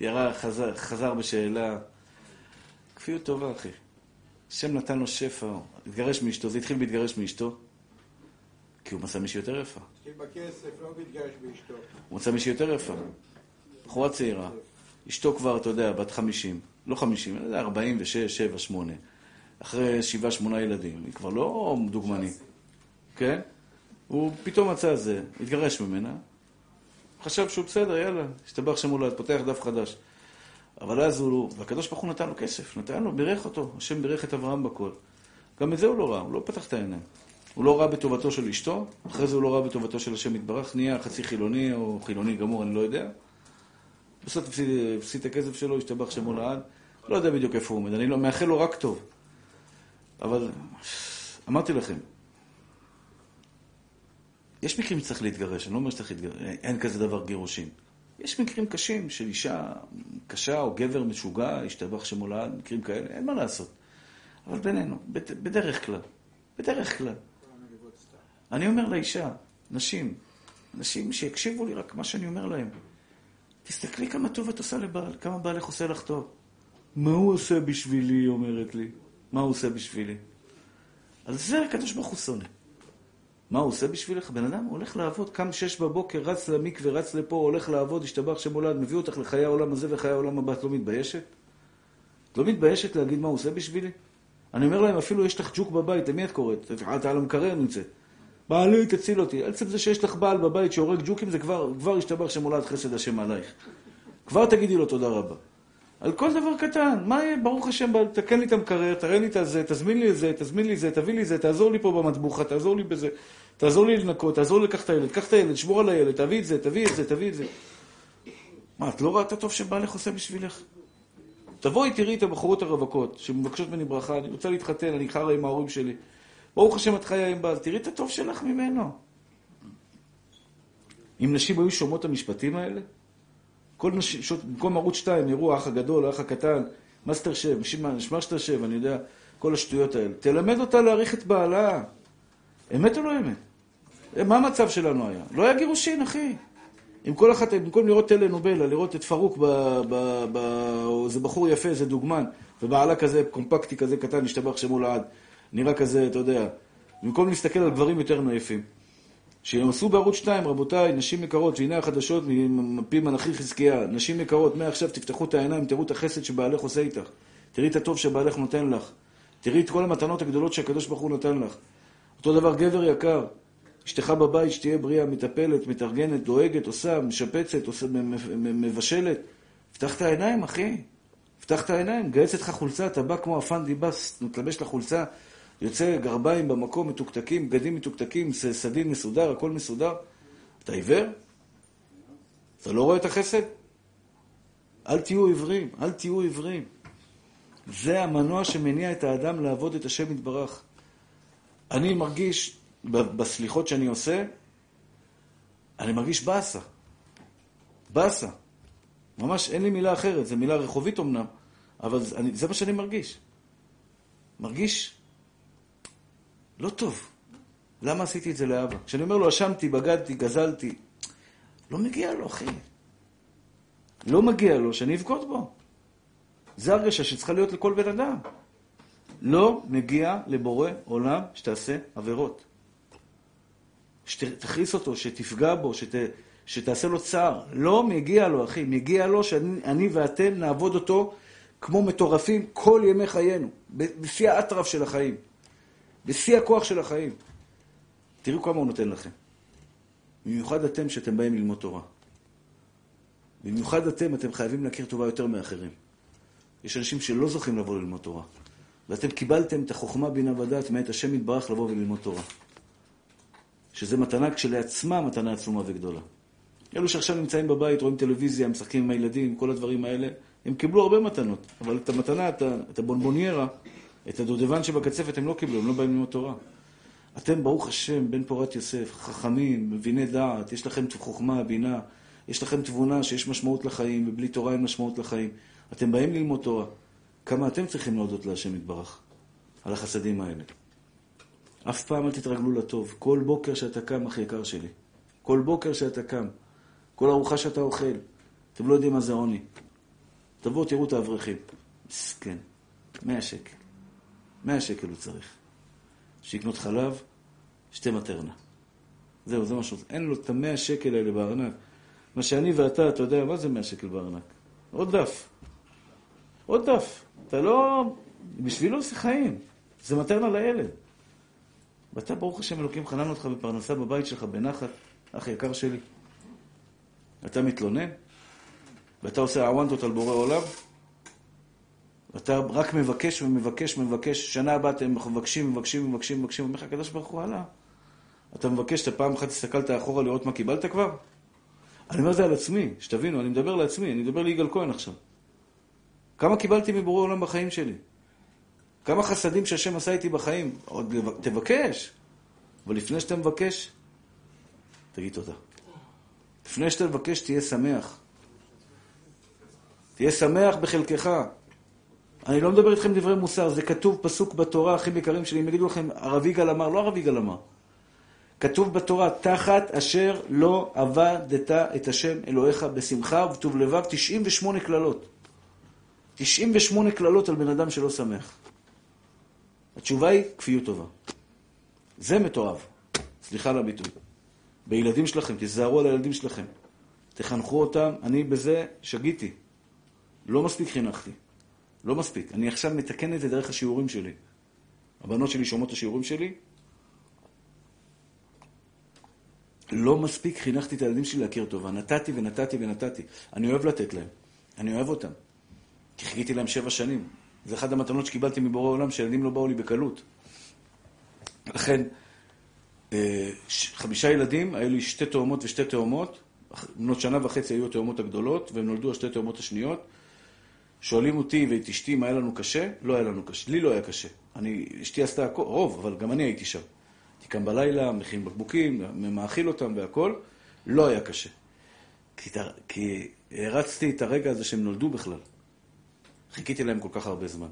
ירה, חזר, חזר בשאלה. כפיות טובה, אחי. השם נתן לו שפע, התגרש מאשתו, זה התחיל בהתגרש מאשתו, כי הוא מצא מישהי יותר יפה. התחיל בכסף, לא מתגרש באשתו. הוא מצא מישהי יותר יפה. בחורה צעירה. אשתו כבר, אתה יודע, בת חמישים. לא חמישים, אלא ארבעים ושש, שבע, שמונה. אחרי שבעה, שמונה ילדים. היא כבר לא דוגמנית. כן? הוא פתאום מצא זה, התגרש ממנה. חשב שהוא בסדר, יאללה, השתבח שם הולד, פותח דף חדש. אבל אז הוא, והקדוש ברוך הוא נתן לו כסף, נתן לו, בירך אותו, השם בירך את אברהם בכל. גם את זה הוא לא ראה, הוא לא פתח את העיניים. הוא לא ראה בטובתו של אשתו, אחרי זה הוא לא ראה בטובתו של השם יתברך, נהיה חצי חילוני או חילוני גמור, אני לא יודע. בסוף הפסיד את הכסף שלו, השתבח שמו לעד. לא יודע בדיוק איפה הוא עומד, אני לא, מאחל לו רק טוב. אבל אמרתי לכם, יש מקרים שצריך להתגרש, אני לא אומר שצריך להתגרש, אין כזה דבר גירושין. יש מקרים קשים של אישה קשה או גבר משוגע, השתבח שמולד, מקרים כאלה, אין מה לעשות. אבל בינינו, בדרך כלל, בדרך כלל. אני אומר לאישה, נשים, נשים שיקשיבו לי רק מה שאני אומר להם. תסתכלי כמה טוב את עושה לבעל, כמה בעלך עושה לך טוב. מה הוא עושה בשבילי, היא אומרת לי. מה הוא עושה בשבילי? על זה הקדוש ברוך הוא שונא. מה הוא עושה בשבילך? בן אדם הולך לעבוד, קם שש בבוקר, רץ למקווה, רץ לפה, הולך לעבוד, השתבח שם הולד, מביא אותך לחיי העולם הזה וחיי העולם הבא, את לא מתביישת? את לא מתביישת להגיד מה הוא עושה בשבילי? אני אומר להם, אפילו יש לך ג'וק בבית, למי את קוראת? את על המקרר נמצאת. בעלי, תציל אותי. עצם זה שיש לך בעל בבית שהורג ג'וקים, זה כבר, כבר השתבח שם הולד חסד השם עלייך. כבר תגידי לו תודה רבה. על כל דבר קטן, מה יהיה, ברוך השם, תקן לי את המקרר, תראה לי את הזה, תזמין לי את זה, תזמין לי את זה, תביא לי את זה, תעזור לי פה במטבוחה, תעזור לי בזה. תעזור לי לנקות, תעזור לי לקח את הילד, קח את הילד, שמור על הילד, תביא את זה, תביא את זה, תביא את זה. מה, את לא רואה את הטוב שבעלך עושה בשבילך? תבואי, תראי את הבחורות הרווקות, שמבקשות ממני ברכה, אני רוצה להתחתן, אני חרא עם ההורים שלי. ברוך השם, את חיה עם בעל, תראי את הטוב שלך ממנו. אם נשים היו שומעות את המשפטים האלה, כל נשים, שות, במקום ערוץ 2, יראו האח הגדול, האח הקטן, מאסטר שף, שמאסטר שף, אני יודע, כל השטויות האלה. תלמד אותה להעריך את בעלה. אמת או לא אמת? מה המצב שלנו היה? לא היה גירושין, אחי. אם כל אחת, במקום לראות טלנובלה, לראות את פרוק, ב, ב, ב, או איזה בחור יפה, איזה דוגמן, ובעלה כזה, קומפקטי כזה קטן, השתבח שמו לעד, נראה כזה, אתה יודע, במקום להסתכל על גברים יותר נאיפים. שהם עשו בערוץ 2, רבותיי, נשים יקרות, והנה החדשות מפי מלאכי חזקיה, נשים יקרות, מעכשיו תפתחו את העיניים, תראו את החסד שבעלך עושה איתך. תראי את הטוב שבעלך נותן לך. תראי את כל המתנות הגדולות שהקדוש ברוך הוא נתן לך. אותו דבר גבר יקר, אשתך בבית, שתהיה בריאה, מטפלת, מתארגנת, דואגת, עושה, משפצת, עושה, מבשלת. פתח את העיניים, אחי. פתח את העיניים, גייס לך חולצה, אתה בא כמו הפנדי בס, מתלבש לחולצה, יוצא גרביים במקום, מתוקתקים, בגדים מתוקתקים, סדין מסודר, הכל מסודר. אתה עיוור? אתה לא רואה את החסד? אל תהיו עיוורים, אל תהיו עיוורים. זה המנוע שמניע את האדם לעבוד את השם יתברך. אני מרגיש, בסליחות שאני עושה, אני מרגיש באסה. באסה. ממש אין לי מילה אחרת, זו מילה רחובית אמנם, אבל אני, זה מה שאני מרגיש. מרגיש לא טוב. למה עשיתי את זה לאבא? כשאני אומר לו, אשמתי, בגדתי, גזלתי, לא מגיע לו, אחי. לא מגיע לו שאני אבגוד בו. זו הרגשה שצריכה להיות לכל בן אדם. לא מגיע לבורא עולם שתעשה עבירות. שתכעיס אותו, שתפגע בו, שת, שתעשה לו צער. לא מגיע לו, אחי. מגיע לו שאני ואתם נעבוד אותו כמו מטורפים כל ימי חיינו, בשיא האטרף של החיים, בשיא הכוח של החיים. תראו כמה הוא נותן לכם. במיוחד אתם שאתם באים ללמוד תורה. במיוחד אתם, אתם חייבים להכיר טובה יותר מאחרים. יש אנשים שלא זוכים לבוא ללמוד תורה. ואתם קיבלתם את החוכמה, בינה ודעת מאת השם יתברך לבוא וללמוד תורה. שזה מתנה כשלעצמה מתנה עצומה וגדולה. אלו שעכשיו נמצאים בבית, רואים טלוויזיה, משחקים עם הילדים, כל הדברים האלה, הם קיבלו הרבה מתנות. אבל את המתנה, את, הבונבוניירה, את הדודבן שבקצפת, הם לא קיבלו, הם לא באים ללמוד תורה. אתם, ברוך השם, בן פורת יוסף, חכמים, מביני דעת, יש לכם חוכמה, בינה, יש לכם תבונה שיש משמעות לחיים, ובלי תורה אין משמעות לחיים. אתם באים ללמוד תורה. כמה אתם צריכים להודות להשם יתברך על החסדים האלה. אף פעם אל תתרגלו לטוב. כל בוקר שאתה קם, אחי יקר שלי. כל בוקר שאתה קם. כל ארוחה שאתה אוכל. אתם לא יודעים מה זה עוני. תבואו, תראו את האברכים. מסכן. מאה שקל. מאה שקל הוא צריך. שיקנות חלב, שתי מטרנה. זהו, זה משהו. אין לו את המאה שקל האלה בארנק. מה שאני ואתה, אתה יודע, מה זה מאה שקל בארנק? עוד דף. עוד דף. אתה לא... בשבילו זה חיים. זה מטרנה לילד. ואתה, ברוך השם, אלוקים חנן אותך בפרנסה בבית שלך בנחת, אח יקר שלי. אתה מתלונן? ואתה עושה עוונטות על בורא עולם? ואתה רק מבקש ומבקש ומבקש, שנה הבאה אתם מבקשים, מבקשים, מבקשים, מבקשים, אומר לך הקדוש ברוך הוא, הלאה. אתה מבקש, אתה פעם אחת הסתכלת אחורה לראות מה קיבלת כבר? אני אומר זה על עצמי, שתבינו, אני מדבר לעצמי, אני מדבר ליגאל כהן עכשיו. כמה קיבלתי מבורא עולם בחיים שלי? כמה חסדים שהשם עשה איתי בחיים? עוד תבקש. אבל לפני שאתה מבקש, תגיד תודה. לפני שאתה מבקש, תהיה שמח. תהיה שמח בחלקך. אני לא מדבר איתכם דברי מוסר, זה כתוב פסוק בתורה, אחים יקרים שלי, אם יגידו לכם, הרב יגאל אמר, לא הרב יגאל אמר. כתוב בתורה, תחת אשר לא עבדת את השם אלוהיך בשמחה ובטוב לבב, 98 קללות. 98 קללות על בן אדם שלא שמח. התשובה היא כפיות טובה. זה מתועב. סליחה על הביטוי. בילדים שלכם, תיזהרו על הילדים שלכם. תחנכו אותם, אני בזה שגיתי. לא מספיק חינכתי. לא מספיק. אני עכשיו מתקן את זה דרך השיעורים שלי. הבנות שלי שומעות את השיעורים שלי. לא מספיק חינכתי את הילדים שלי להכיר טובה. נתתי ונתתי ונתתי. אני אוהב לתת להם. אני אוהב אותם. כי חיכיתי להם שבע שנים. זה אחת המתנות שקיבלתי מבורא עולם, שילדים לא באו לי בקלות. לכן, אה, חמישה ילדים, היו לי שתי תאומות ושתי תאומות, בנות שנה וחצי היו התאומות הגדולות, והן נולדו השתי תאומות השניות. שואלים אותי ואת אשתי מה היה לנו קשה? לא היה לנו קשה. לי לא היה קשה. אני, אשתי עשתה הכל, רוב, אבל גם אני הייתי שם. הייתי קם בלילה, מכין בקבוקים, מאכיל אותם והכל. לא היה קשה. כי, כי הרצתי את הרגע הזה שהם נולדו בכלל. חיכיתי להם כל כך הרבה זמן.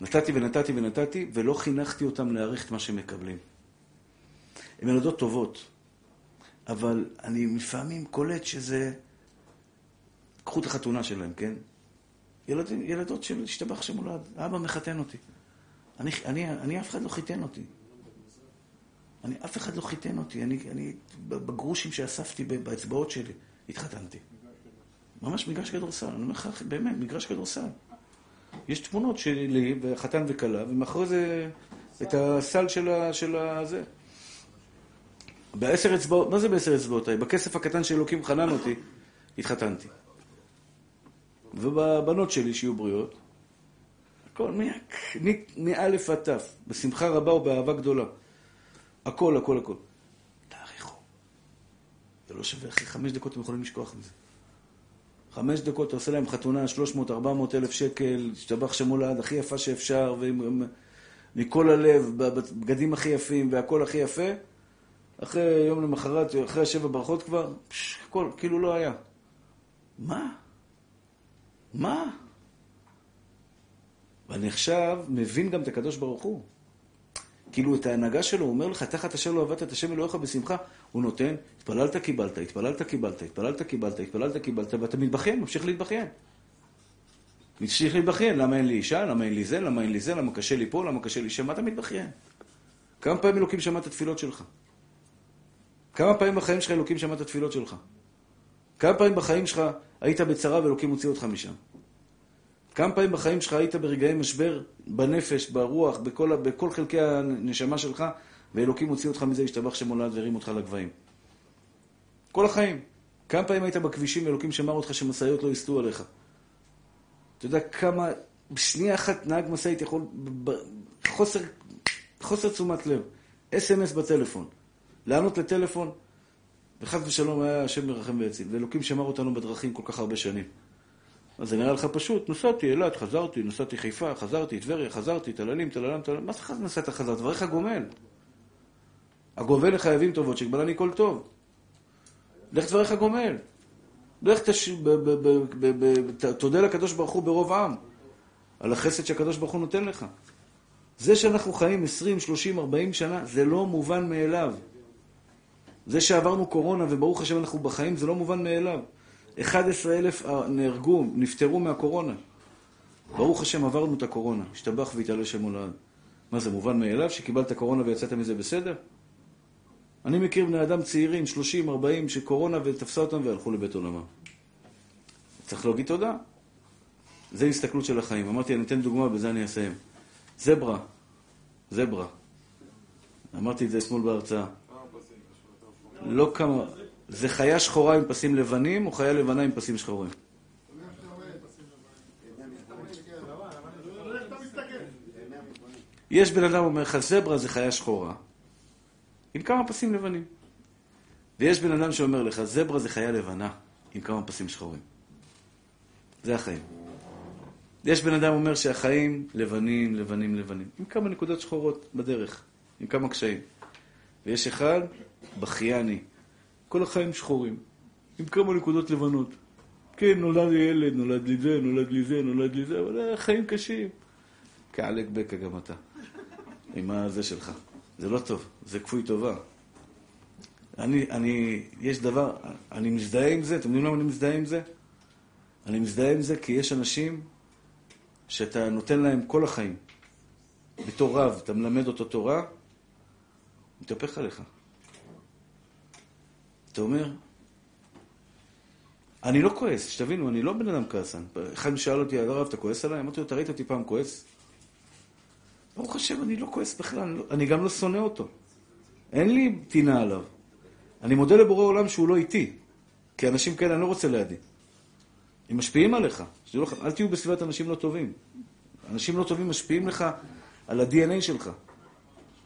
נתתי ונתתי ונתתי, ולא חינכתי אותם להעריך את מה שהם מקבלים. הן ילדות טובות, אבל אני לפעמים קולט שזה... קחו את החתונה שלהם, כן? ילדים, ילדות של השתבח שמולד, אבא מחתן אותי. אני, אני, אני, אף אחד לא חיתן אותי. אני, אף אחד לא חיתן אותי. אני, אני בגרושים שאספתי באצבעות שלי, התחתנתי. ממש מגרש כדורסל. אני אומר לך, באמת, מגרש כדורסל. יש תמונות שלי, וחתן וכלה, ומאחורי זה את הסל של ה... של הזה. בעשר אצבעות, מה זה בעשר אצבעות? בכסף הקטן שאלוקים חנן אותי, התחתנתי. ובבנות שלי שיהיו בריאות, הכל מ- מ- מאלף עד תף, בשמחה רבה ובאהבה גדולה. הכל, הכל, הכל. תעריכו. זה לא שווה, אחרי חמש דקות הם יכולים לשכוח מזה. חמש דקות, אתה עושה להם חתונה, 300-400 אלף שקל, השתבח שמולד, הכי יפה שאפשר, ועם- עם- מכל הלב, בבגדים הכי יפים, והכל הכי יפה. אחרי יום למחרת, אחרי השבע ברכות כבר, פש, הכל כאילו לא היה. מה? מה? ואני עכשיו מבין גם את הקדוש ברוך הוא. כאילו, את ההנהגה שלו, הוא אומר לך, תחת אשר לא עבדת את השם אלוהיך בשמחה, הוא נותן, התפללת קיבלת, התפללת קיבלת, התפללת קיבלת, התפללת קיבלת, ואתה מתבכיין, ממשיך להתבכיין. ממשיך להתבכיין, למה אין לי אישה, למה אין לי זה, למה אין לי זה, למה קשה לי פה, למה קשה לי שם, אתה מתבכיין? כמה פעמים אלוקים שמע את התפילות שלך? כמה פעמים בחיים שלך אלוקים שמע את התפילות שלך? כמה פעמים בחיים שלך היית בצרה ואלוקים הוציא אותך משם? כמה פעמים בחיים שלך היית ברגעי משבר, בנפש, ברוח, בכל, בכל חלקי הנשמה שלך, ואלוקים הוציא אותך מזה, השתבח שמולד והרים אותך לגבהים? כל החיים. כמה פעמים היית בכבישים ואלוקים שמר אותך שמשאיות לא יסטו עליך? אתה יודע כמה, בשנייה אחת נהג משאית יכול, בחוסר, חוסר תשומת לב, אס.אם.אס בטלפון, לענות לטלפון, וחס ושלום היה השם מרחם ויציל, ואלוקים שמר אותנו בדרכים כל כך הרבה שנים. אז זה נראה לך פשוט, נסעתי אילת, חזרתי, נסעתי חיפה, חזרתי, טבריה, חזרתי, טללים, טללם, טללם, מה זה נסעת חזרת? דבריך גומל. הגובל לחייבים טובות, שגבלני כל טוב. לך דבריך גומל. לך תש... ב- ב- ב- ב- ב- ת- תודה לקדוש ברוך הוא ברוב עם, על החסד שהקדוש ברוך הוא נותן לך. זה שאנחנו חיים 20, 30, 40 שנה, זה לא מובן מאליו. זה שעברנו קורונה וברוך השם אנחנו בחיים, זה לא מובן מאליו. 11 אלף נהרגו, נפטרו מהקורונה. ברוך השם עברנו את הקורונה, השתבח והתעלה שם הולד. מה זה, מובן מאליו שקיבלת קורונה ויצאת מזה בסדר? אני מכיר בני אדם צעירים, 30, 40, שקורונה ותפסה אותם והלכו לבית עולמם. צריך להגיד תודה. זה הסתכלות של החיים. אמרתי, אני אתן דוגמה, ובזה אני אסיים. זברה, זברה. אמרתי את זה אתמול בהרצאה. לא כמה... זה חיה שחורה עם פסים לבנים, או חיה לבנה עם פסים שחורים? יש בן אדם אומר לך, זברה זה חיה שחורה, עם כמה פסים לבנים. ויש בן אדם שאומר לך, זברה זה חיה לבנה, עם כמה פסים שחורים. זה החיים. יש בן אדם אומר שהחיים לבנים, לבנים, לבנים, עם כמה נקודות שחורות בדרך, עם כמה קשיים. ויש אחד, בכייני, כל החיים שחורים, עם כמה נקודות לבנות. כן, נולד לי ילד, נולד לי זה, נולד לי זה, נולד לי זה, אבל החיים קשים. כעלק בקע גם אתה, עם הזה שלך. זה לא טוב, זה כפוי טובה. אני, אני, יש דבר, אני מזדהה עם זה, אתם יודעים למה אני מזדהה עם זה? אני מזדהה עם זה כי יש אנשים שאתה נותן להם כל החיים. בתור רב, אתה מלמד אותו תורה, מתהפך עליך. אתה אומר, אני לא כועס, שתבינו, אני לא בן אדם כעסן. אחד שאל אותי, הרב, אתה כועס עליי? אמרתי לו, אתה ראית אותי פעם כועס? ברוך השם, אני לא כועס בכלל, אני, לא, אני גם לא שונא אותו. אין לי טינה עליו. אני מודה לבורא עולם שהוא לא איתי, כי אנשים כאלה אני לא רוצה לידי. הם משפיעים עליך. לכם, אל תהיו בסביבת אנשים לא טובים. אנשים לא טובים משפיעים לך על ה-DNA שלך.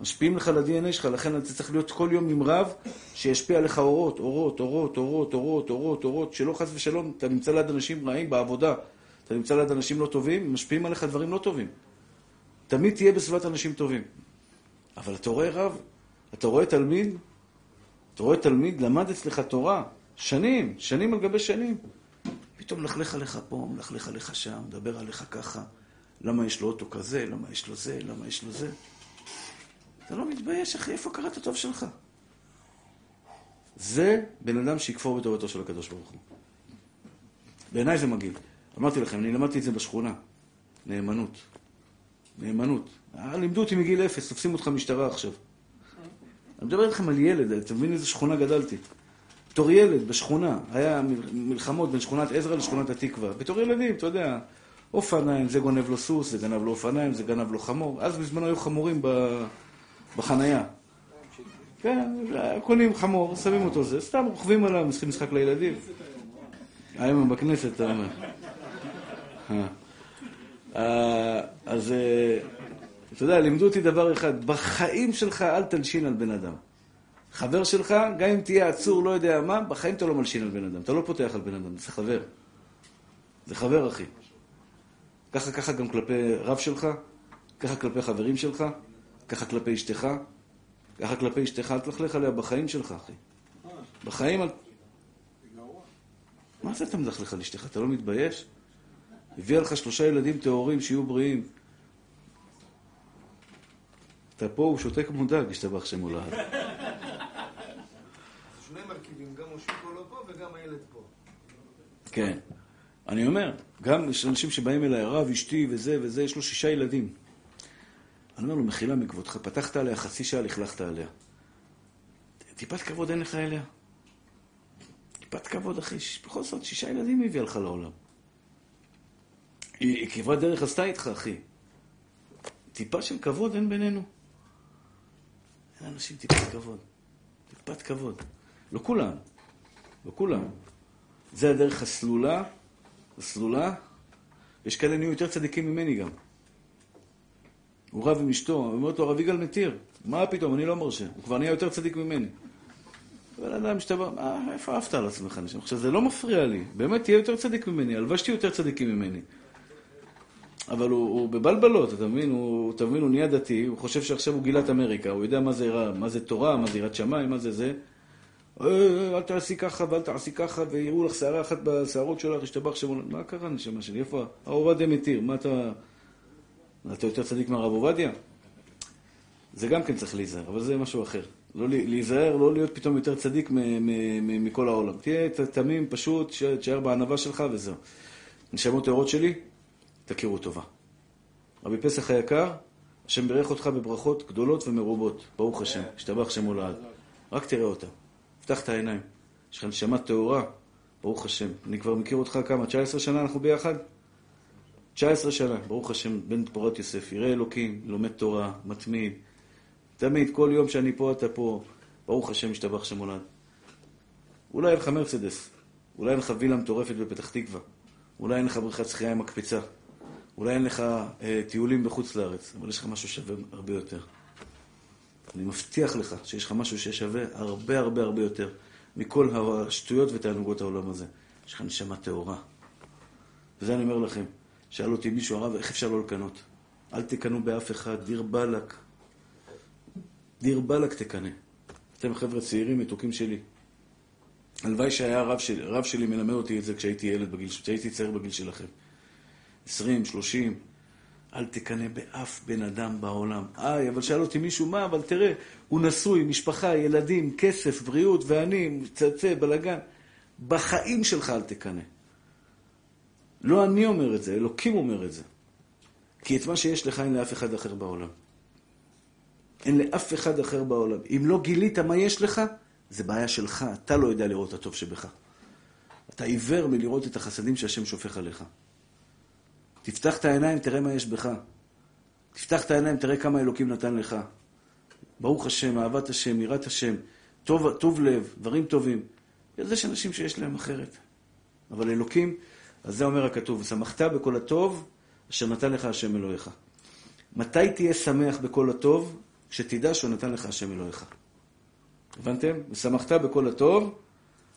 משפיעים לך על ה-DNA שלך, לכן אתה צריך להיות כל יום עם רב שישפיע עליך אורות, אורות, אורות, אורות, אורות, אורות, אורות, שלא חס ושלום, אתה נמצא ליד אנשים רעים בעבודה, אתה נמצא ליד אנשים לא טובים, משפיעים עליך דברים לא טובים. תמיד תהיה בסביבת אנשים טובים. אבל אתה רואה רב, אתה רואה תלמיד, אתה רואה תלמיד, למד אצלך תורה, שנים, שנים על גבי שנים. פתאום מלכלך עליך פה, מלכלך עליך שם, מדבר עליך ככה. למה יש לו אוטו כזה, למה יש לו זה, למה יש לו זה. אתה לא מתבייש, אחי, איפה קראת הטוב שלך? זה בן אדם שיכפור בטובתו של הקדוש ברוך הוא. בעיניי זה מגעיל. אמרתי לכם, אני למדתי את זה בשכונה. נאמנות. נאמנות. אה, לימדו אותי מגיל אפס, תופסים אותך משטרה עכשיו. אני מדבר איתכם על ילד, אתה מבין איזה שכונה גדלתי. בתור ילד, בשכונה, היה מלחמות בין שכונת עזרא לשכונת התקווה. בתור ילדים, אתה יודע, אופניים, זה גונב לו סוס, זה גנב לו אופניים, זה גנב לו חמור. אז בזמנו היו חמורים בחנייה. כן, קונים חמור, שמים אותו זה, סתם רוכבים עליו, משחקים משחק לילדים. היום בכנסת, אתה אומר. אה. אה, אז אה, אתה יודע, לימדו אותי דבר אחד, בחיים שלך אל תלשין על בן אדם. חבר שלך, גם אם תהיה עצור, לא יודע מה, בחיים אתה לא מלשין על בן אדם. אתה לא פותח על בן אדם, זה חבר. זה חבר, אחי. ככה, ככה גם כלפי רב שלך, ככה כלפי חברים שלך, ככה כלפי אשתך, ככה כלפי אשתך, אל תלכלך עליה בחיים שלך, אחי. בחיים. מה זה אתה מלכלך על אשתך? אתה לא מתבייש? הביאה לך שלושה ילדים טהורים שיהיו בריאים. אתה פה, הוא שותק מודאג, השתבח שם הולד. שני מרכיבים, גם מושיקו לא פה וגם הילד פה. כן. אני אומר, גם יש אנשים שבאים אליי, הרב, אשתי וזה וזה, יש לו שישה ילדים. אני אומר לו, מחילה מכבודך, פתחת עליה חצי שעה, לכלכת עליה. טיפת כבוד אין לך אליה. טיפת כבוד, אחי, בכל זאת, שישה ילדים הביאה לך לעולם. היא כברת דרך עשתה איתך, אחי. טיפה של כבוד אין בינינו. אין אנשים טיפת כבוד. טיפת כבוד. לא כולם. לא כולם. זה הדרך הסלולה, הסלולה. יש כאלה נהיו יותר צדיקים ממני גם. הוא רב עם אשתו, הוא אומר לו, הרב יגאל מתיר. מה פתאום, אני לא מרשה. הוא כבר נהיה יותר צדיק ממני. בן אדם שאתה בא, איפה עפת על עצמך? עכשיו, זה לא מפריע לי. באמת, תהיה יותר צדיק ממני. הלוואי שתהיו יותר צדיקים ממני. אבל הוא, הוא בבלבלות, אתה מבין? הוא, אתה מבין, הוא נהיה דתי, הוא חושב שעכשיו הוא גילה את אמריקה, הוא יודע מה זה, מה זה תורה, מה זה יראת שמיים, מה זה זה. אה, אל תעשי ככה ואל תעשי ככה, ויראו לך שערה אחת בשערות שלך, ישתבח שם... מה קרה, נשמה שלי? איפה? הרב מתיר, מה אתה... אתה יותר צדיק מהרב עובדיה? זה גם כן צריך להיזהר, אבל זה משהו אחר. לא להיזהר, לא להיות פתאום יותר צדיק מכל העולם. תהיה תמים, פשוט, תשאר בענווה שלך וזהו. נשמות טהורות שלי, תכירו טובה. רבי פסח היקר, השם בירך אותך בברכות גדולות ומרובות, ברוך השם, השתבח שמו לעד. רק תראה אותה. פתח את העיניים. יש לך נשמה טהורה, ברוך השם. אני כבר מכיר אותך כמה? 19 שנה אנחנו ביחד? 19 שנה, ברוך השם, בן תפורת יוסף. יראה אלוקים, לומד תורה, מתמיד. תמיד, כל יום שאני פה, אתה פה. ברוך השם, השתבח שם הולד. אולי אין לך מרצדס, אולי אין לך וילה מטורפת בפתח תקווה, אולי אין לך בריכת שחייה עם מקפצה, אולי אין לך אה, טיולים בחוץ לארץ, אבל יש לך משהו שווה הרבה יותר. אני מבטיח לך שיש לך משהו ששווה הרבה הרבה הרבה יותר מכל השטויות ותענוגות העולם הזה. יש לך נשמה טהורה. וזה אני אומר לכם. שאל אותי מישהו, הרב, איך אפשר לא לקנות? אל תקנו באף אחד, דיר באלק. דיר באלק תקנא. אתם חבר'ה צעירים, מתוקים שלי. הלוואי שהיה רב שלי, רב שלי מלמד אותי את זה כשהייתי ילד בגיל, כשהייתי צעיר בגיל שלכם. עשרים, שלושים, אל תקנא באף בן אדם בעולם. איי, אבל שאל אותי מישהו, מה, אבל תראה, הוא נשוי, משפחה, ילדים, כסף, בריאות, ואני, מצלצל, בלאגן. בחיים שלך אל תקנא. לא אני אומר את זה, אלוקים אומר את זה. כי את מה שיש לך אין לאף אחד אחר בעולם. אין לאף אחד אחר בעולם. אם לא גילית מה יש לך, זה בעיה שלך, אתה לא יודע לראות את הטוב שבך. אתה עיוור מלראות את החסדים שהשם שופך עליך. תפתח את העיניים, תראה מה יש בך. תפתח את העיניים, תראה כמה אלוקים נתן לך. ברוך השם, אהבת השם, יראת השם, טוב, טוב לב, דברים טובים. יש אנשים שיש להם אחרת. אבל אלוקים, אז זה אומר הכתוב, שמחת בכל הטוב אשר נתן לך השם אלוהיך. מתי תהיה שמח בכל הטוב? שתדע שהוא נתן לך השם אלוהיך. הבנתם? ושמחת בכל הטוב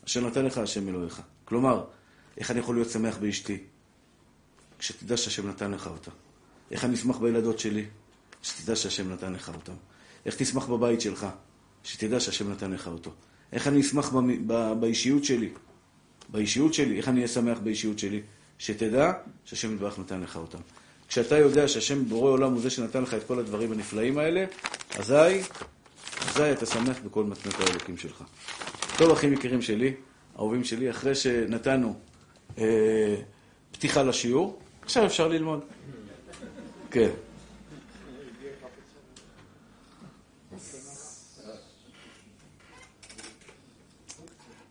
אשר נתן לך השם אלוהיך. כלומר, איך אני יכול להיות שמח באשתי? כשתדע שהשם נתן לך אותה. איך אני אשמח בילדות שלי? שתדע שהשם נתן לך אותם. איך תשמח בבית שלך? שתדע שהשם נתן לך אותו. איך אני אשמח באישיות שלי? באישיות שלי, איך אני אהיה שמח באישיות שלי? שתדע שהשם יתברך נתן לך אותם. כשאתה יודע שהשם בורא עולם הוא זה שנתן לך את כל הדברים הנפלאים האלה, אזי, אזי אתה שמח בכל מתנות האלוקים שלך. טוב, אחים יקרים שלי, אהובים שלי, אחרי שנתנו אה, פתיחה לשיעור, עכשיו אפשר ללמוד. כן.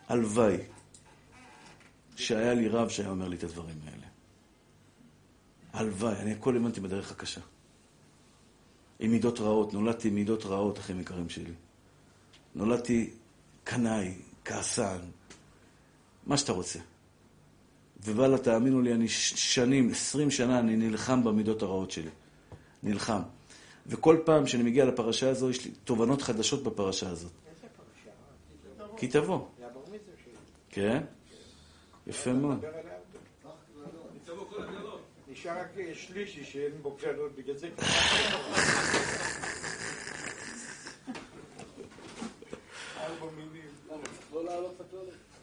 הלוואי שהיה לי רב שהיה אומר לי את הדברים האלה. הלוואי, אני הכל האמנתי בדרך הקשה. עם מידות רעות, נולדתי עם מידות רעות, אחים יקרים שלי. נולדתי קנאי, כעסן, מה שאתה רוצה. ובאללה, תאמינו לי, אני שנים, עשרים שנה, אני נלחם במידות הרעות שלי. נלחם. וכל פעם שאני מגיע לפרשה הזו, יש לי תובנות חדשות בפרשה הזאת. איזה פרשה? כי תבוא. כן? יפה מאוד. נשאר רק שלישי שאין בו קללות, בגלל זה ארבע מילים.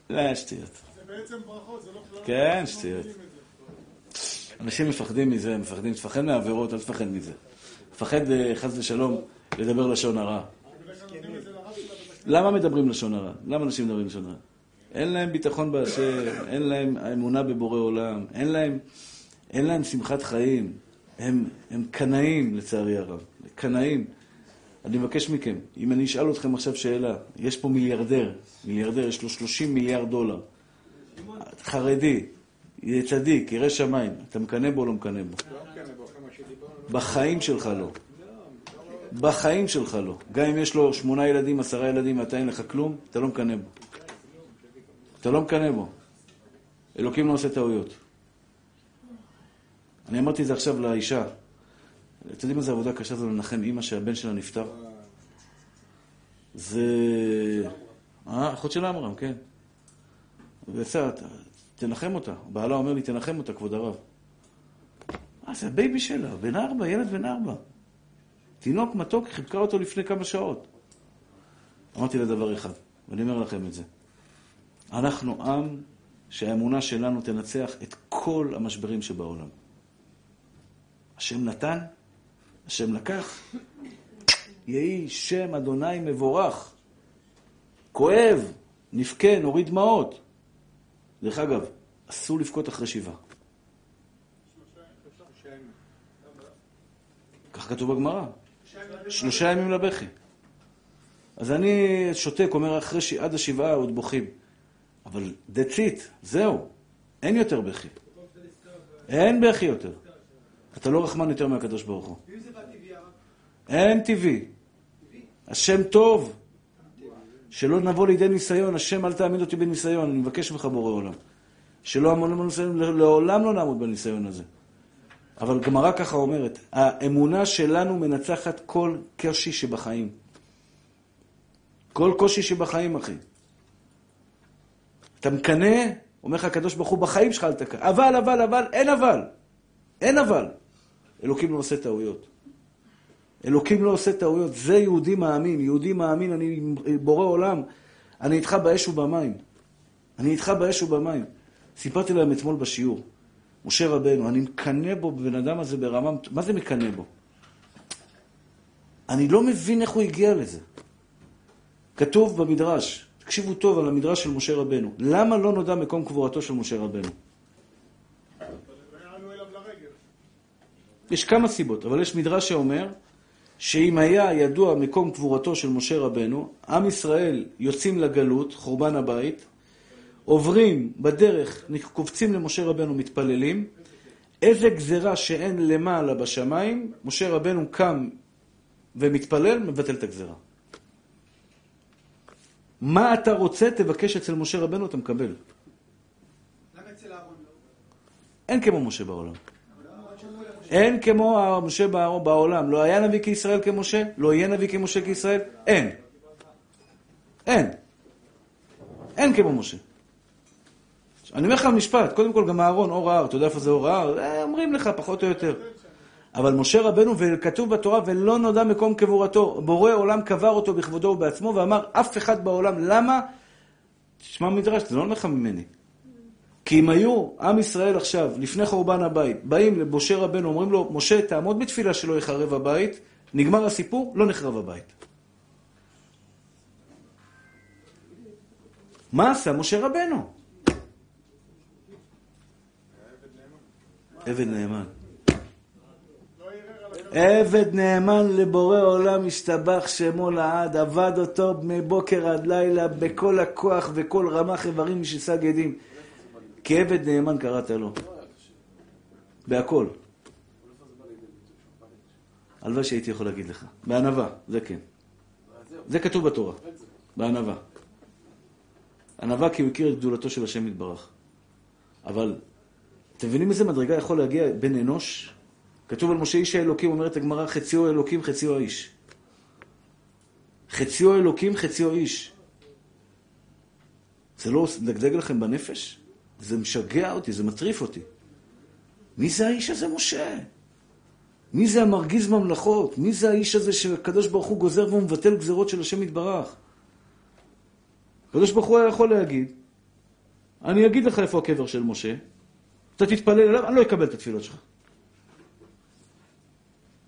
לא, שטויות. זה בעצם ברכות, זה לא כלל. כן, שטויות. אנשים מפחדים מזה, מפחדים, תפחד מהעבירות, אל תפחד מזה. תפחד, אה, חס ושלום, לדבר לשון הרע. למה מדברים לשון הרע? למה אנשים מדברים לשון הרע? אין להם ביטחון בהשם, אין להם אמונה בבורא עולם, אין להם, אין להם שמחת חיים. הם, הם קנאים, לצערי הרב. קנאים. אני מבקש מכם, אם אני אשאל אתכם עכשיו שאלה, יש פה מיליארדר, מיליארדר, יש לו 30 מיליארד דולר. חרדי, יהיה צדיק, ירא שמיים. אתה מקנא בו או לא מקנא בו? לא. בחיים שלך לא. בחיים שלך לא. גם אם יש לו שמונה ילדים, עשרה ילדים, ואתה אין לך כלום, אתה לא מקנא בו. אתה לא מקנא בו. אלוקים לא עושה טעויות. אני אמרתי את זה עכשיו לאישה. אתם יודעים איזה עבודה קשה זה לנחם אימא שהבן שלה נפטר? זה... אה, אחות של עמרם, כן. בסדר, תנחם אותה. בעלה אומר לי, תנחם אותה, כבוד הרב. אה, זה ה baby שלה, בן ארבע, ילד בן ארבע. תינוק מתוק, חיבקה אותו לפני כמה שעות. אמרתי לה דבר אחד, ואני אומר לכם את זה. אנחנו עם שהאמונה שלנו תנצח את כל המשברים שבעולם. השם נתן, השם לקח, יהי שם אדוני מבורך. כואב, נבכה, נוריד דמעות. דרך אגב, אסור לבכות אחרי שבעה. כך כתוב בגמרא. שלושה ימים לבכי. אז אני שותק, אומר אחרי ש... עד השבעה עוד בוכים. אבל that's it, זהו. אין יותר בכי. אין בכי יותר. אתה לא רחמן יותר מהקדוש ברוך הוא. אין טבעי. השם טוב. שלא נבוא לידי ניסיון. השם, אל תעמיד אותי בניסיון. אני מבקש ממך, בורא עולם. שלא נעמוד בניסיון, לעולם לא נעמוד בניסיון הזה. אבל גמרא ככה אומרת, האמונה שלנו מנצחת כל קושי שבחיים. כל קושי שבחיים, אחי. אתה מקנא, אומר לך הקדוש ברוך הוא, בחיים שלך אל תקנא. אבל, אבל, אבל, אין אבל. אין אבל. אלוקים לא עושה טעויות. אלוקים לא עושה טעויות. זה יהודי מאמין. יהודי מאמין, אני בורא עולם. אני איתך באש ובמים. אני איתך באש ובמים. סיפרתי להם אתמול בשיעור. משה רבנו, אני מקנא בו בבן אדם הזה ברמה... מה זה מקנא בו? אני לא מבין איך הוא הגיע לזה. כתוב במדרש, תקשיבו טוב על המדרש של משה רבנו. למה לא נודע מקום קבורתו של משה רבנו? יש כמה סיבות, אבל יש מדרש שאומר שאם היה ידוע מקום קבורתו של משה רבנו, עם ישראל יוצאים לגלות, חורבן הבית, עוברים בדרך, קופצים למשה רבנו, מתפללים, איזה גזרה שאין למעלה בשמיים, משה רבנו קם ומתפלל, מבטל את הגזרה. מה אתה רוצה, תבקש אצל משה רבנו, אתה מקבל. לא? אין כמו משה בעולם. אין כמו משה בעולם. לא היה נביא כישראל כמשה, לא יהיה נביא כמשה כישראל, אין. אין. אין כמו משה. אני אומר לך משפט, קודם כל גם אהרון, אור ההר, אתה יודע איפה זה אור ההר? אה, אומרים לך, פחות או יותר. אבל משה רבנו, וכתוב בתורה, ולא נודע מקום קבורתו. בורא עולם קבר אותו בכבודו ובעצמו, ואמר, אף אחד בעולם, למה? תשמע מדרש, זה לא לך ממני. כי אם היו עם ישראל עכשיו, לפני חורבן הבית, באים למשה רבנו, אומרים לו, משה, תעמוד בתפילה שלא יחרב הבית, נגמר הסיפור, לא נחרב הבית. מה עשה משה רבנו? עבד נאמן. עבד נאמן לבורא עולם, השתבח שמו לעד, עבד אותו מבוקר עד לילה בכל הכוח וכל רמ"ח איברים משסג עדים. כעבד נאמן קראת לו. בהכל. הלוואי שהייתי יכול להגיד לך. בענווה, זה כן. זה כתוב בתורה. בענווה. ענווה כי הוא הכיר את גדולתו של השם יתברך. אבל, אתם מבינים איזה מדרגה יכול להגיע בן אנוש? כתוב על משה איש האלוקים, אומרת הגמרא, חציו אלוקים, חציו האיש. חציו אלוקים, חציו איש. זה לא מדגדג לכם בנפש? זה משגע אותי, זה מטריף אותי. מי זה האיש הזה, משה? מי זה המרגיז ממלכות? מי זה האיש הזה שהקדוש ברוך הוא גוזר והוא מבטל גזרות של השם יתברך? הקדוש ברוך הוא היה יכול להגיד, אני אגיד לך איפה הקבר של משה, אתה תתפלל אליו, אני לא אקבל את התפילות שלך.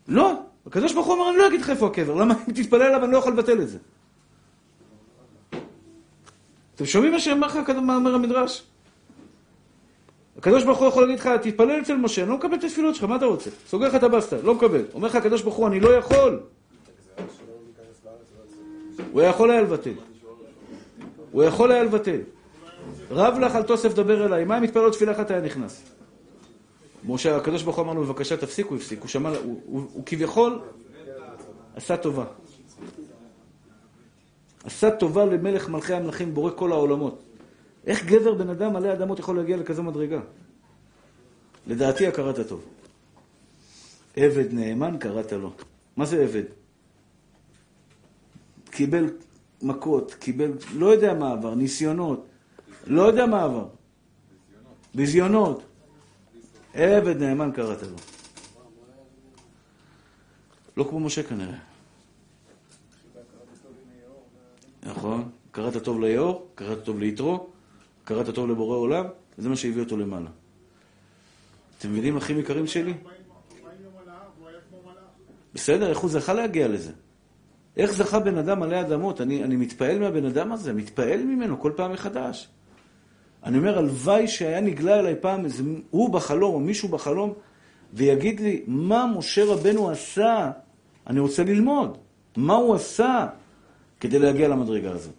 לא, הקדוש ברוך הוא אמר, אני לא אגיד לך איפה הקבר, למה אם תתפלל אליו אני לא יכול לבטל את זה. אתם שומעים מה שאומר לך מאמר המדרש? הקדוש ברוך הוא יכול להגיד לך, תתפלל אצל משה, אני לא מקבל את התפילות שלך, מה אתה רוצה? סוגר לך את הבסטה, לא מקבל. אומר לך הקדוש ברוך הוא, אני לא יכול. הוא יכול היה לבטל. הוא יכול היה לבטל. רב לך על תוסף דבר אליי, מה אם מתפלל תפילה אחת היה נכנס? משה, הקדוש ברוך הוא אמר לו, בבקשה תפסיק, הוא הפסיק. הוא שמע, הוא, הוא, הוא כביכול עשה טובה. עשה טובה למלך מלכי המלכים, בורא כל העולמות. איך גבר בן אדם מלא אדמות יכול להגיע לכזו מדרגה? לדעתי הכרת הטוב. עבד נאמן קראת לו. מה זה עבד? קיבל מכות, קיבל, לא יודע מה עבר, ניסיונות, לא יודע מה עבר. ביזיונות. עבד נאמן קראת לו. לא כמו משה כנראה. נכון, קראת טוב ליאור, קראת טוב ליתרו, קראת טוב לבורא עולם, וזה מה שהביא אותו למעלה. אתם מבינים, אחים יקרים שלי? בסדר, איך הוא זכה להגיע לזה? איך זכה בן אדם מלא אדמות? אני, אני מתפעל מהבן אדם הזה, מתפעל ממנו כל פעם מחדש. אני אומר, הלוואי שהיה נגלה אליי פעם איזה הוא בחלום או מישהו בחלום ויגיד לי, מה משה רבנו עשה? אני רוצה ללמוד. מה הוא עשה כדי להגיע למדרגה הזאת?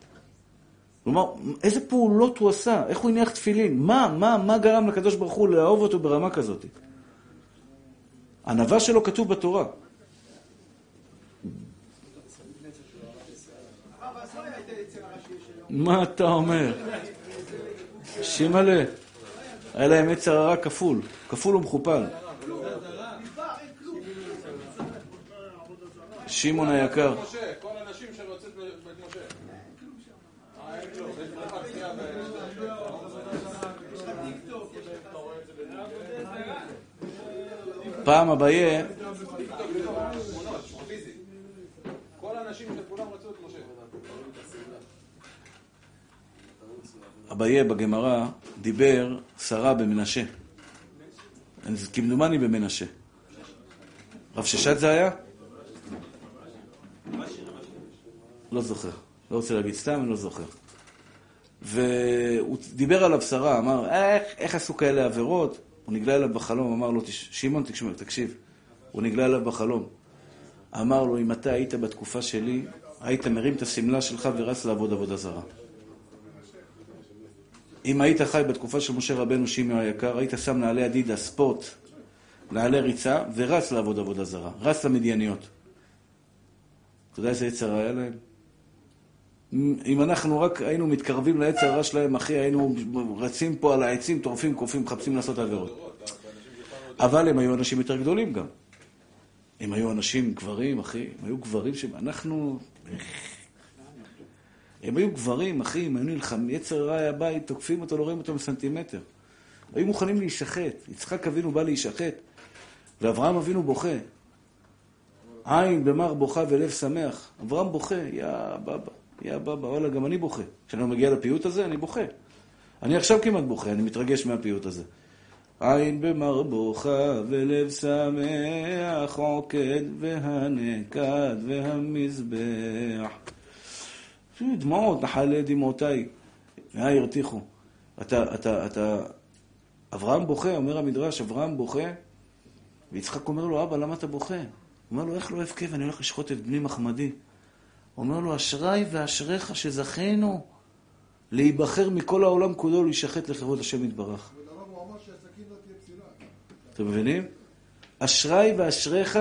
כלומר, איזה פעולות הוא עשה? איך הוא הניח תפילין? מה, מה, מה גרם לקדוש ברוך הוא לאהוב אותו ברמה כזאת? ענווה שלו כתוב בתורה. מה אתה אומר? שימלה. היה להם יצר הרע כפול, כפול ומכופל. שמעון היקר. פעם אביה... אביה בגמרא דיבר שרה במנשה. כמדומני במנשה. רב ששת זה היה? לא זוכר. לא רוצה להגיד סתם, אני לא זוכר. והוא דיבר עליו שרה, אמר, איך, איך עשו כאלה עבירות? הוא נגלה אליו בחלום, אמר לו, שמעון, תקשיב, תקשיב. הוא נגלה אליו בחלום. אמר לו, אם אתה היית בתקופה שלי, היית מרים את השמלה שלך ורץ לעבוד עבודה זרה. אם היית חי בתקופה של משה רבנו שימי היקר, היית שם נעלי אדידה, ספורט, נעלי ריצה, ורץ לעבוד עבודה זרה. רץ למדייניות. אתה יודע איזה יצר היה להם? אם אנחנו רק היינו מתקרבים לעץ הרע שלהם, אחי, היינו רצים פה על העצים, טורפים, קופים, מחפשים לעשות עבירות. אבל הם היו אנשים יותר גדולים גם. הם היו אנשים גברים, אחי, הם היו גברים ש... אנחנו... הם היו גברים, אחי, הם היו נלחמים, יצר רע היה בית, תוקפים אותו, לא רואים אותו בסנטימטר. היו מוכנים להישחט. יצחק אבינו בא להישחט, ואברהם אבינו בוכה. עין במר בוכה ולב שמח. אברהם בוכה, יא בבא, יא בבא, וואלה, גם אני בוכה. כשאני מגיע לפיוט הזה, אני בוכה. אני עכשיו כמעט בוכה, אני מתרגש מהפיוט הזה. עין במר בוכה ולב שמח, עוקד והנקד והמזבח. דמעות, נחלה דמעותיי. מה ירתיחו? אתה, אתה, אתה... אברהם בוכה, אומר המדרש, אברהם בוכה, ויצחק אומר לו, אבא, למה אתה בוכה? הוא אומר לו, איך לא אבכה ואני הולך לשחוט את בני מחמדי? אומר לו, אשריי ואשריך שזכינו להיבחר מכל העולם כולו להישחט לכבוד השם יתברך. לא. אתם מבינים? אשריי ואשריך,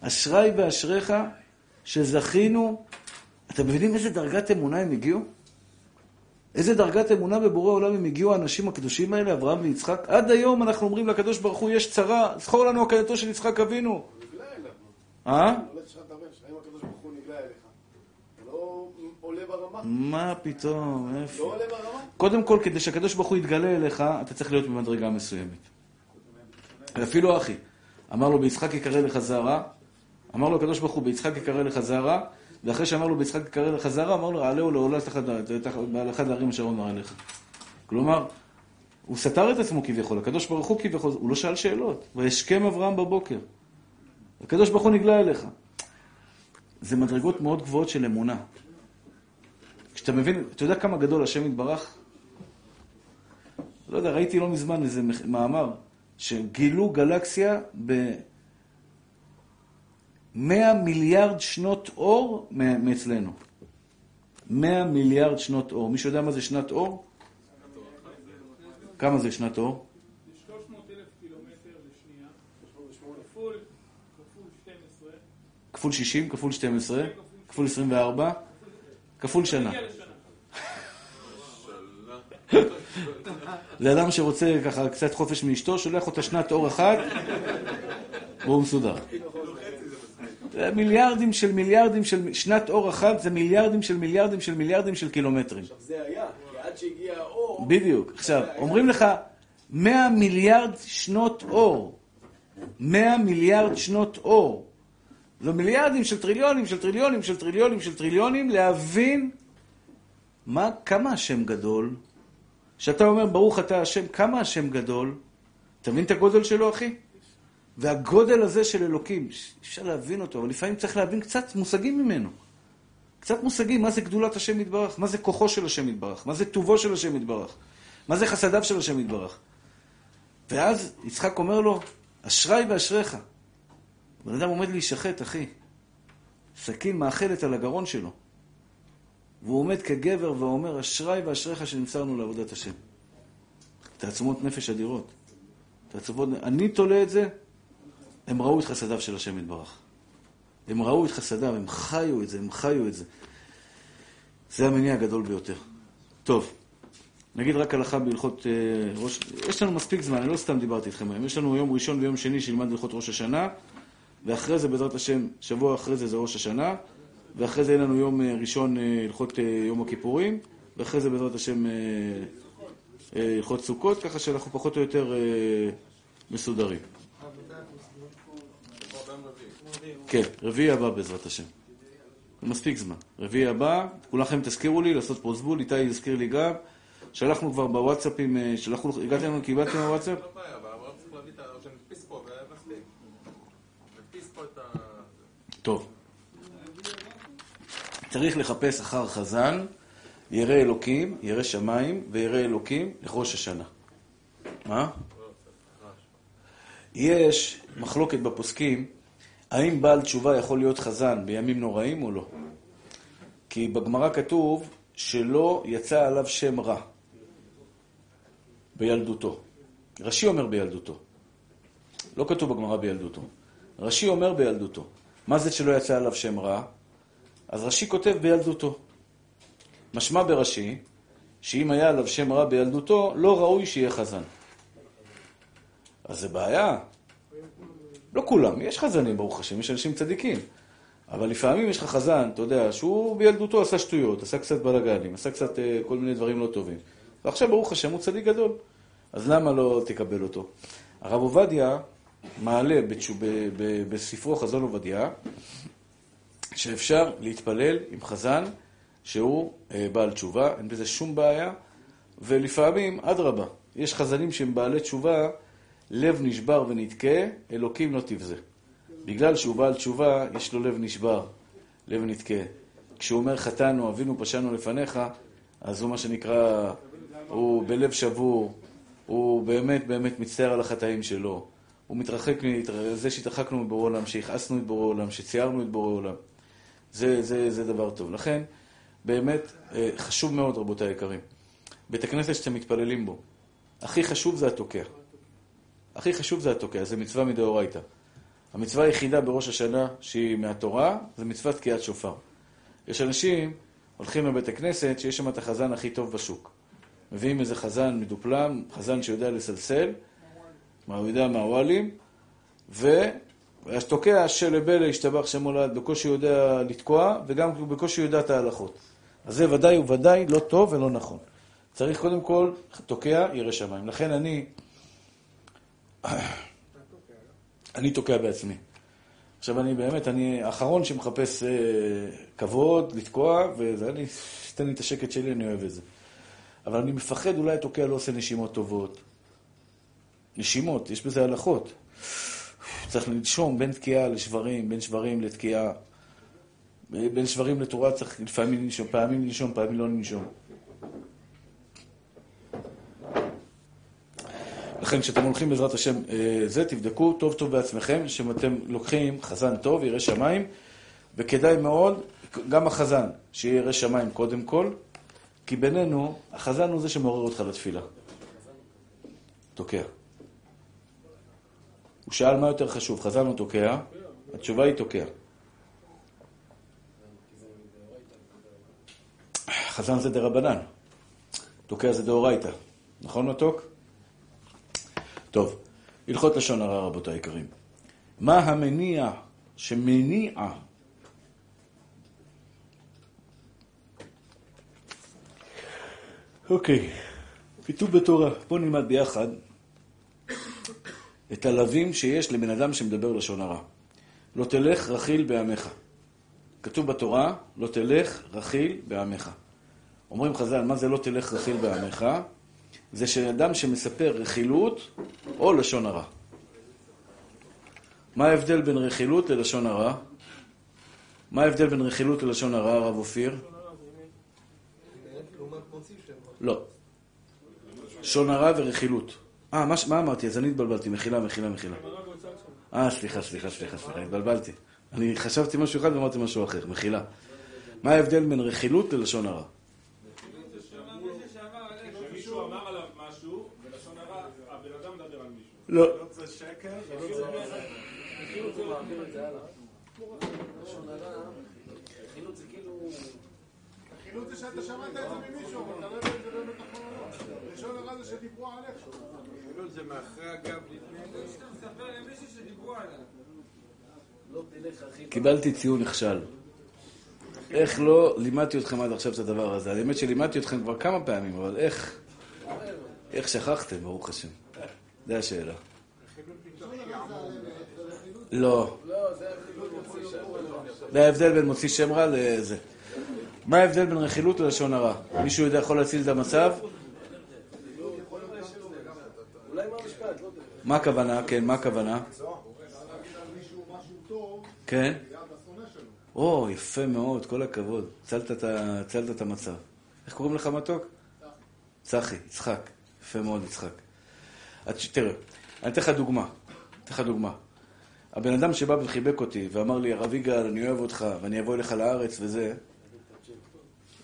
אשריי ואשריך שזכינו. אתם מבינים איזה דרגת אמונה הם הגיעו? איזה דרגת אמונה בבורא עולם הם הגיעו האנשים הקדושים האלה, אברהם ויצחק? עד היום אנחנו אומרים לקדוש ברוך הוא, יש צרה, זכור לנו הקדתו של יצחק אבינו. אה? לא לא? מה פתאום, לא איפה? עולה ברמה? קודם כל, כדי שהקדוש ברוך הוא יתגלה אליך, אתה צריך להיות במדרגה מסוימת. ואפילו אחי, אמר לו ביצחק יקרא לך זרע, אמר לו הקדוש ברוך הוא ביצחק יקרא לך זרע, ואחרי שאמר לו ביצחק לך זרע, אמר לו עלהו לעולה תחת תחת- על אחד הערים אשר אומר עליך. כלומר, הוא סתר את עצמו כביכול, הקדוש ברוך הוא כביכול, הוא לא שאל שאלות. וישכם אברהם בבוקר. הקדוש ברוך הוא נגלה אליך. זה מדרגות מאוד גבוהות של אמונה. כשאתה מבין, אתה יודע כמה גדול השם יתברך? לא יודע, ראיתי לא מזמן איזה מאמר, שגילו גלקסיה ב-100 מיליארד שנות אור מאצלנו. 100 מיליארד שנות אור. מישהו יודע מה זה שנת אור? כמה זה שנת אור? 300 אלף קילומטר לשנייה, כפול, כפול 12, כפול 60, כפול 12, כפול 24, כפול שנה. זה אדם שרוצה ככה קצת חופש מאשתו, שולח אותה שנת אור אחת, והוא מסודר. זה מיליארדים של מיליארדים של... שנת אור אחת זה מיליארדים של מיליארדים של מיליארדים של קילומטרים. עכשיו זה היה, כי עד שהגיע האור... בדיוק. עכשיו, אומרים לך, 100 מיליארד שנות אור. 100 מיליארד שנות אור. זה מיליארדים של טריליונים, של טריליונים, של טריליונים, של טריליונים, להבין מה, כמה השם גדול. כשאתה אומר, ברוך אתה השם, כמה השם גדול, אתה מבין את הגודל שלו, אחי? והגודל הזה של אלוקים, אפשר להבין אותו, אבל לפעמים צריך להבין קצת מושגים ממנו. קצת מושגים, מה זה גדולת השם יתברך, מה זה כוחו של השם יתברך, מה זה טובו של השם יתברך, מה זה חסדיו של השם יתברך. ואז יצחק אומר לו, אשריי ואשריך. בן אדם עומד להישחט, אחי. סכין מאכלת על הגרון שלו. והוא עומד כגבר ואומר, אשריי ואשריך שנמסרנו לעבודת השם. תעצומות נפש אדירות. תעצומות... אני תולה את זה, הם ראו את חסדיו של השם יתברך. הם ראו את חסדיו, הם חיו את זה, הם חיו את זה. זה המניע הגדול ביותר. טוב, נגיד רק הלכה בהלכות אה, ראש... יש לנו מספיק זמן, אני לא סתם דיברתי איתכם היום. יש לנו יום ראשון ויום שני שילמד הלכות ראש השנה, ואחרי זה, בעזרת השם, שבוע אחרי זה זה ראש השנה, ואחרי זה יהיה לנו יום אה, ראשון אה, הלכות אה, יום הכיפורים, ואחרי זה בעזרת השם אה, אה, הלכות סוכות, ככה שאנחנו פחות או יותר אה, מסודרים. כן, רביעי הבא בעזרת השם. מספיק זמן. רביעי הבא, כולכם תזכירו לי לעשות פרוזבול, איתי יזכיר לי גם. שלחנו כבר בוואטסאפים, אה, שלחנו, הגעתם לנו, קיבלתם בוואטסאפ? לא בעיה, פה פה. טוב. צריך לחפש אחר חזן, ירא אלוקים, ירא שמיים וירא אלוקים לראש השנה. מה? יש מחלוקת בפוסקים, האם בעל תשובה יכול להיות חזן בימים נוראים או לא? כי בגמרא כתוב שלא יצא עליו שם רע בילדותו. רש"י אומר בילדותו. לא כתוב בגמרא בילדותו. רש"י אומר בילדותו. מה זה שלא יצא עליו שם רע? אז רש"י כותב בילדותו. משמע ברש"י, שאם היה עליו שם רע בילדותו, לא ראוי שיהיה חזן. אז זה בעיה. לא כולם, יש חזנים, ברוך השם, יש אנשים צדיקים. אבל לפעמים יש לך חזן, אתה יודע, שהוא בילדותו עשה שטויות, עשה קצת בלאגנים, עשה קצת אה, כל מיני דברים לא טובים. ועכשיו, ברוך השם, הוא צדיק גדול. אז למה לא תקבל אותו? הרב עובדיה מעלה בתשו, ב, ב, בספרו חזון עובדיה, שאפשר להתפלל עם חזן שהוא אה, בעל תשובה, אין בזה שום בעיה, ולפעמים, אדרבה, יש חזנים שהם בעלי תשובה, לב נשבר ונתקה, אלוקים לא תבזה. בגלל שהוא בעל תשובה, יש לו לב נשבר, לב נתקה. כשהוא אומר חטאנו, אבינו, פשענו לפניך, אז הוא מה שנקרא, הוא בלב שבור, הוא באמת באמת מצטער על החטאים שלו. הוא מתרחק מזה שהתרחקנו מבורא עולם, שהכעסנו את בורא עולם, שציירנו את בורא עולם. זה, זה, זה דבר טוב. לכן, באמת, אה, חשוב מאוד, רבותיי היקרים. בית הכנסת שאתם מתפללים בו, הכי חשוב זה התוקע. הכי חשוב זה התוקע, זה מצווה מדאורייתא. המצווה היחידה בראש השנה שהיא מהתורה, זה מצוות תקיעת שופר. יש אנשים הולכים לבית הכנסת שיש שם את החזן הכי טוב בשוק. מביאים איזה חזן מדופלם, חזן שיודע לסלסל, מה הוא יודע מהוואלים, והתוקע שלבלה השתבח שם הולד, בקושי יודע לתקוע, וגם בקושי יודע את ההלכות. אז זה ודאי וודאי לא טוב ולא נכון. צריך קודם כל, תוקע ירא שמיים. לכן אני, אני תוקע בעצמי. עכשיו אני באמת, אני האחרון שמחפש אה, כבוד, לתקוע, וזה, אני, תן לי את השקט שלי, אני אוהב את זה. אבל אני מפחד, אולי התוקע לא עושה נשימות טובות. נשימות, יש בזה הלכות. צריך לנשום בין תקיעה לשברים, בין שברים לתקיעה. בין שברים לתורה צריך לפעמים לנשום, פעמים לנשום, פעמים לא לנשום. לכן כשאתם הולכים בעזרת השם אה, זה, תבדקו טוב טוב בעצמכם, שאתם לוקחים חזן טוב, ירא שמיים, וכדאי מאוד, גם החזן, שיהיה ירא שמיים קודם כל, כי בינינו, החזן הוא זה שמעורר אותך לתפילה. תוקע. הוא שאל מה יותר חשוב, חזן או תוקע? התשובה היא תוקע. חזן זה דרבנן, תוקע זה דאורייתא. נכון מתוק? טוב, הלכות לשון הרע, רבותיי היקרים. מה המניע שמניע אוקיי, כתוב בתורה, בואו נלמד ביחד את הלווים שיש לבן אדם שמדבר לשון הרע. לא תלך רכיל בעמך. כתוב בתורה, לא תלך רכיל בעמך. אומרים חז"ל, מה זה לא תלך רכיל בעמך? זה שאדם שמספר רכילות או לשון הרע. מה ההבדל בין רכילות ללשון הרע? מה ההבדל בין רכילות ללשון הרע, הרב אופיר? לא. לשון הרע ורכילות. אה, מה, מה אמרתי? אז אני התבלבלתי. מחילה, מחילה, מחילה. אה, סליחה, סליחה, סליחה, סליחה, התבלבלתי. אני חשבתי משהו אחד ואמרתי משהו אחר. מחילה. מה ההבדל בין רכילות ללשון הרע? שמישהו אמר עליו משהו, ולשון הרע, הבן אדם מדבר על מישהו. לא. קיבלתי ציון נכשל. איך לא לימדתי אתכם עד עכשיו את הדבר הזה? האמת שלימדתי אתכם כבר כמה פעמים, אבל איך? איך שכחתם, ברוך השם? זו השאלה. לא. זה ההבדל בין מוציא שם רע לזה. מה ההבדל בין רכילות ללשון הרע? מישהו יודע יכול להציל את המצב? מה הכוונה? כן, מה הכוונה? כן? או, יפה מאוד, כל הכבוד. הצלת את המצב. איך קוראים לך מתוק? צחי, יצחק. יפה מאוד, יצחק. תראה, אני אתן לך דוגמה. אתן לך דוגמה. הבן אדם שבא וחיבק אותי ואמר לי, הרב יגאל, אני אוהב אותך, ואני אבוא אליך לארץ וזה,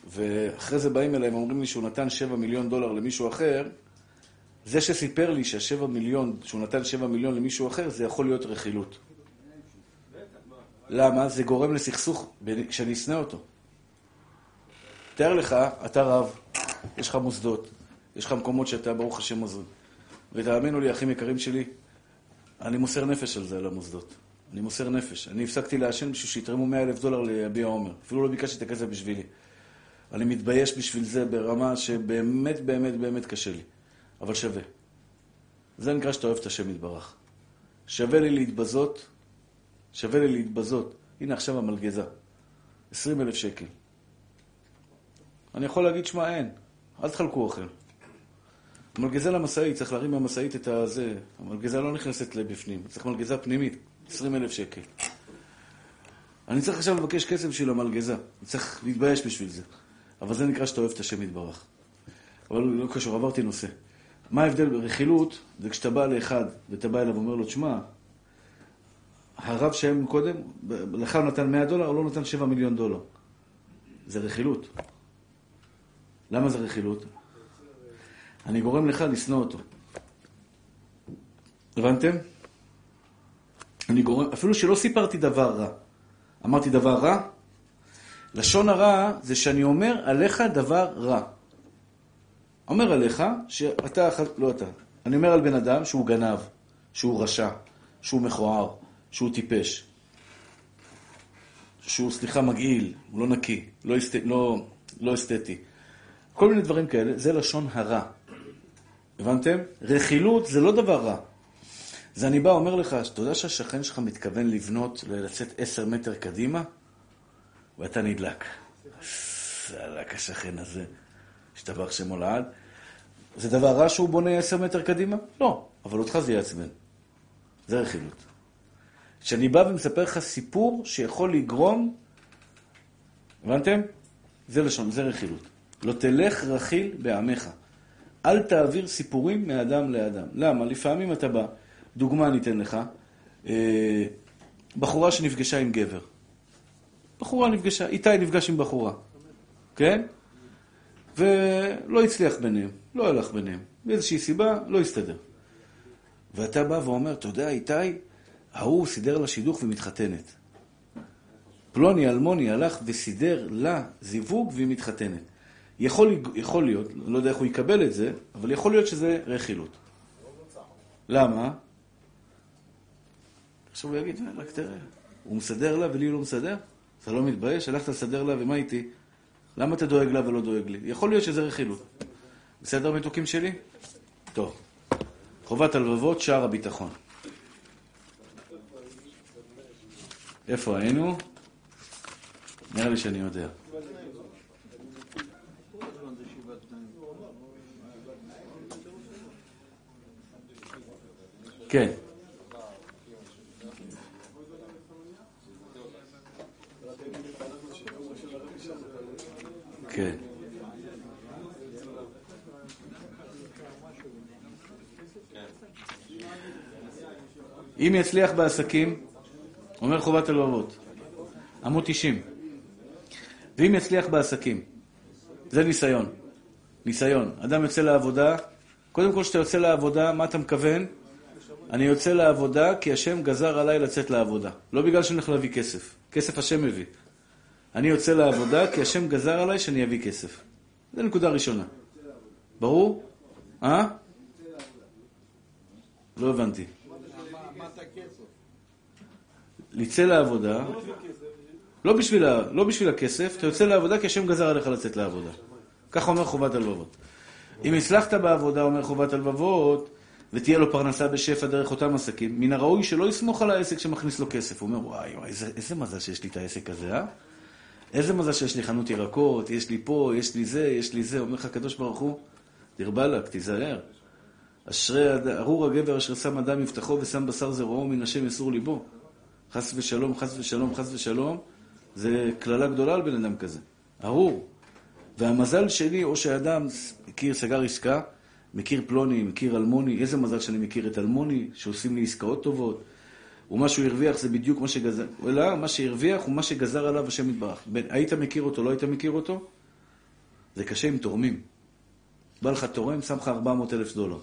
ואחרי זה באים אליי ואומרים לי שהוא נתן 7 מיליון דולר למישהו אחר, זה שסיפר לי שהשבע מיליון, שהוא נתן 7 מיליון למישהו אחר, זה יכול להיות רכילות. למה? זה גורם לסכסוך כשאני אשנא אותו. תאר לך, אתה רב, יש לך מוסדות, יש לך מקומות שאתה, ברוך השם, עוזר. ותאמינו לי, אחים יקרים שלי, אני מוסר נפש על זה, על המוסדות. אני מוסר נפש. אני הפסקתי לעשן בשביל שיתרמו 100 אלף דולר ליביע עומר. אפילו לא ביקשתי את הכסף בשבילי. אני מתבייש בשביל זה ברמה שבאמת, באמת, באמת קשה לי. אבל שווה. זה נקרא שאתה אוהב את השם יתברך. שווה לי להתבזות, שווה לי להתבזות. הנה עכשיו המלגזה. 20 אלף שקל. אני יכול להגיד, שמע, אין. אל תחלקו אוכל. מלגזה למשאית, צריך להרים מהמשאית את הזה. המלגזה לא נכנסת לבפנים, צריך מלגזה פנימית, 20 אלף שקל. אני צריך עכשיו לבקש כסף בשביל המלגזה. אני צריך להתבייש בשביל זה. אבל זה נקרא שאתה אוהב את השם יתברך. אבל לא קשור, עברתי נושא. מה ההבדל ברכילות? זה כשאתה בא לאחד ואתה בא אליו ואומר לו, תשמע, הרב שהיה קודם, לך הוא נתן 100 דולר, הוא לא נתן 7 מיליון דולר. זה רכילות. למה זה רכילות? אני גורם לך לשנוא אותו. הבנתם? אני גורם, אפילו שלא סיפרתי דבר רע. אמרתי דבר רע? לשון הרע זה שאני אומר עליך דבר רע. אומר עליך שאתה, לא אתה, אני אומר על בן אדם שהוא גנב, שהוא רשע, שהוא מכוער, שהוא טיפש, שהוא, סליחה, מגעיל, הוא לא נקי, לא, אסת... לא, לא אסתטי. כל מיני דברים כאלה, זה לשון הרע. הבנתם? רכילות זה לא דבר רע. זה אני בא, אומר לך, אתה יודע שהשכן שלך מתכוון לבנות, לצאת עשר מטר קדימה? ואתה נדלק. סלק השכן הזה, השתבח שמו לעד. זה דבר רע שהוא בונה עשר מטר קדימה? לא, אבל אותך זה יעצבן. זה רכילות. כשאני בא ומספר לך סיפור שיכול לגרום, הבנתם? זה לשון, זה רכילות. לא תלך רכיל בעמך. אל תעביר סיפורים מאדם לאדם. למה? לפעמים אתה בא, דוגמה אני אתן לך, אה, בחורה שנפגשה עם גבר. בחורה נפגשה, איתי נפגש עם בחורה, כן? ולא הצליח ביניהם, לא הלך ביניהם. מאיזושהי סיבה, לא הסתדר. ואתה בא ואומר, אתה יודע, איתי, ההוא סידר לה שידוך ומתחתנת. פלוני אלמוני הלך וסידר לה זיווג והיא מתחתנת. יכול, יכול להיות, לא יודע איך הוא יקבל את זה, אבל יכול להיות שזה רכילות. למה? עכשיו הוא יגיד, רק תראה, הוא מסדר לה ולי הוא לא מסדר? אתה לא מתבייש? הלכת לסדר לה ומה איתי? למה אתה דואג לה ולא דואג לי? יכול להיות שזה רכילות. בסדר, מתוקים שלי? טוב. חובת הלבבות, שער הביטחון. איפה היינו? נראה לי שאני יודע. כן. כן. אם יצליח בעסקים, אומר חובת הלבבות, עמוד 90. ואם יצליח בעסקים, זה ניסיון. ניסיון. אדם יוצא לעבודה, קודם כל כשאתה יוצא לעבודה, מה אתה מכוון? אני יוצא לעבודה כי השם גזר עליי לצאת לעבודה. לא בגלל שאני הולך להביא כסף. כסף השם מביא. אני יוצא לעבודה כי השם גזר עליי שאני אביא כסף. זו נקודה ראשונה. ברור? אה? לא הבנתי. לצא לעבודה, לא בשביל, לא בשביל הכסף, אתה יוצא לעבודה כי השם גזר עליך לצאת לעבודה. ככה אומר חובת הלבבות. אם הצלחת בעבודה, אומר חובת הלבבות, ותהיה לו פרנסה בשפע דרך אותם עסקים, מן הראוי שלא יסמוך על העסק שמכניס לו כסף. הוא אומר, וואי, וואי, איזה, איזה מזל שיש לי את העסק הזה, אה? איזה מזל שיש לי חנות ירקות, יש לי פה, יש לי זה, יש לי זה. אומר לך הקדוש ברוך הוא, דיר באלק, תיזהר. אשרי, ארור הגבר אשר שם אדם מבטחו ושם בשר זרועו, מן השם יסור ליבו. חס ושלום, חס ושלום, חס ושלום, זה קללה גדולה על בן אדם כזה. ארור. והמזל שלי, או שאדם מכיר, סגר עסקה, מכיר פלוני, מכיר אלמוני, איזה מזל שאני מכיר את אלמוני, שעושים לי עסקאות טובות. ומה שהוא הרוויח זה בדיוק מה שגזר, אלא מה שהרוויח הוא מה שגזר עליו השם יתברך. היית מכיר אותו, לא היית מכיר אותו? זה קשה עם תורמים. בא לך תורם, שם לך 400 אלף דולר.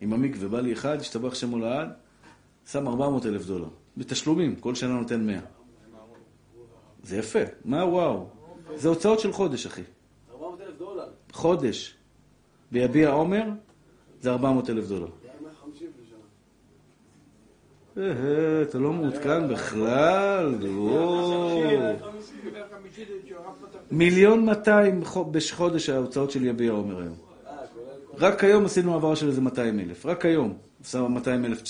עם המקווה, בא לי אחד, השתבח שמו לעד, שם 400 אלף דולר. בתשלומים, כל שנה נותן 100. זה יפה. מה וואו? זה הוצאות של חודש, אחי. 400 אלף דולר. חודש. ביביע עומר זה 400 אלף דולר. אה, אתה לא מעודכן בכלל? מיליון מאתיים בחודש ההוצאות של יביע עומר היום. רק היום עשינו העברה של איזה 200 אלף. רק היום. עושה 200 אלף.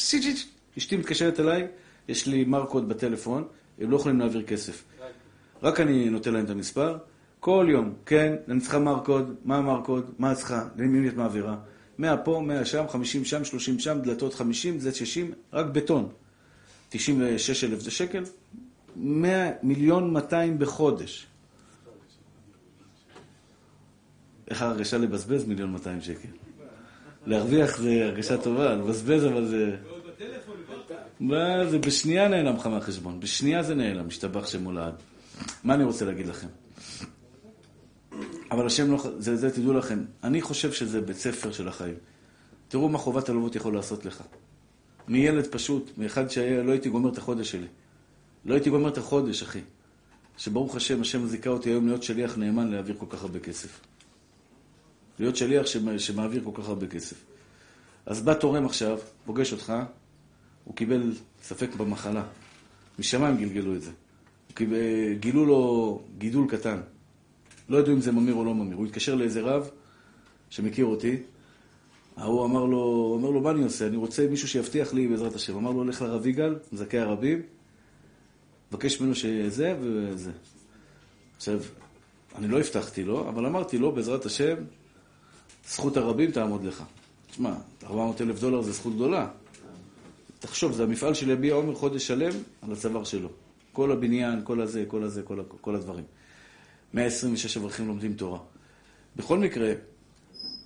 אשתי מתקשרת אליי, יש לי מרקוד בטלפון, הם לא יכולים להעביר כסף. רק אני נותן להם את המספר. כל יום, כן, אני צריכה מרקוד, מה המרקוד, מה צריכה, למי את מעבירה. 100 פה, 100 שם, 50 שם, 30 שם, דלתות 50, זה 60, רק בטון. 96 אלף זה שקל, 100 מיליון 200 בחודש. איך ההרגשה לבזבז מיליון 200 שקל? להרוויח זה הרגשה טובה, לבזבז אבל זה... מה זה, בשנייה נעלם לך מהחשבון, בשנייה זה נעלם, משתבח שמו לעד. מה אני רוצה להגיד לכם? אבל השם לא... זה, זה תדעו לכם, אני חושב שזה בית ספר של החיים. תראו מה חובת הלוות יכול לעשות לך. מילד פשוט, מאחד שלא הייתי גומר את החודש שלי. לא הייתי גומר את החודש, אחי. שברוך השם, השם זיכה אותי היום להיות שליח נאמן להעביר כל כך הרבה כסף. להיות שליח שמעביר כל כך הרבה כסף. אז בא תורם עכשיו, פוגש אותך, הוא קיבל ספק במחלה. משמיים גלגלו את זה. קיבל, גילו לו גידול קטן. לא ידעו אם זה ממיר או לא ממיר. הוא התקשר לאיזה רב שמכיר אותי, ההוא אמר לו, אמר לו, מה אני עושה? אני רוצה מישהו שיבטיח לי בעזרת השם. אמר לו, לך לרב יגאל, מזכי הרבים, מבקש ממנו שזה וזה. עכשיו, אני לא הבטחתי לו, אבל אמרתי לו, בעזרת השם, זכות הרבים תעמוד לך. תשמע, 400 אלף דולר זה זכות גדולה. תחשוב, זה המפעל של יביע עומר חודש שלם על הצוואר שלו. כל הבניין, כל הזה, כל הזה, כל, כל הדברים. 126 אברכים לומדים תורה. בכל מקרה,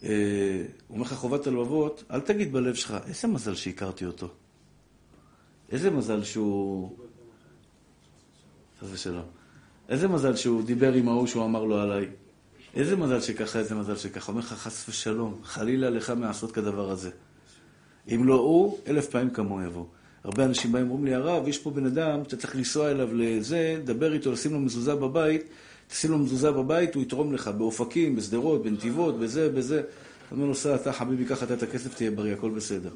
אה, הוא אומר לך חובת הלבבות, אל תגיד בלב שלך, איזה מזל שהכרתי אותו. איזה מזל שהוא... חס ושלום. איזה מזל שהוא דיבר עם ההוא שהוא אמר לו עליי. איזה מזל שככה, איזה מזל שככה. אומר לך חס ושלום, חלילה לך מעשות כדבר הזה. אם לא הוא, אלף פעמים כמוהו יבוא. הרבה אנשים באים ואומרים לי, הרב, יש פה בן אדם, אתה צריך לנסוע אליו לזה, דבר איתו, לשים לו מזוזה בבית, תשים לו מזוזה בבית, הוא יתרום לך, באופקים, בשדרות, בנתיבות, בזה, בזה. אתה אומר לו, סע, אתה חביבי, קח אתה את הכסף, תהיה בריא, הכל בסדר.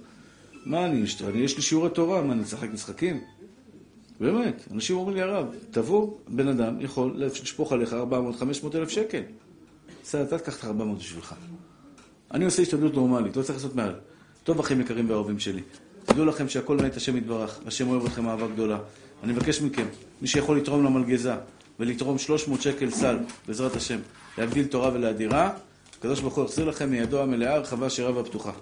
מה אני, אני, יש לי שיעורי תורה, מה, אני אשחק משחקים? באמת, אנשים אומרים לי, הרב, תבוא, בן אדם יכול לשפוך עליך 400-500 אלף שקל. בסדר, אתה תקח את ה-400 בשבילך. אני עושה השתדלות נורמלית, לא צריך לעשות מעל. טוב, אחים יקרים ואהובים שלי. תדעו לכם שהכל את השם יתברך, השם אוהב אתכם אהבה גדולה. אני מבקש מכם, מי שיכול לתרום למלגזה ולתרום 300 שקל סל, בעזרת השם, להגדיל תורה ולאדירה, הקדוש ברוך הוא יחזיר לכם מידו המלאה, הרחבה, שירה והפתוחה.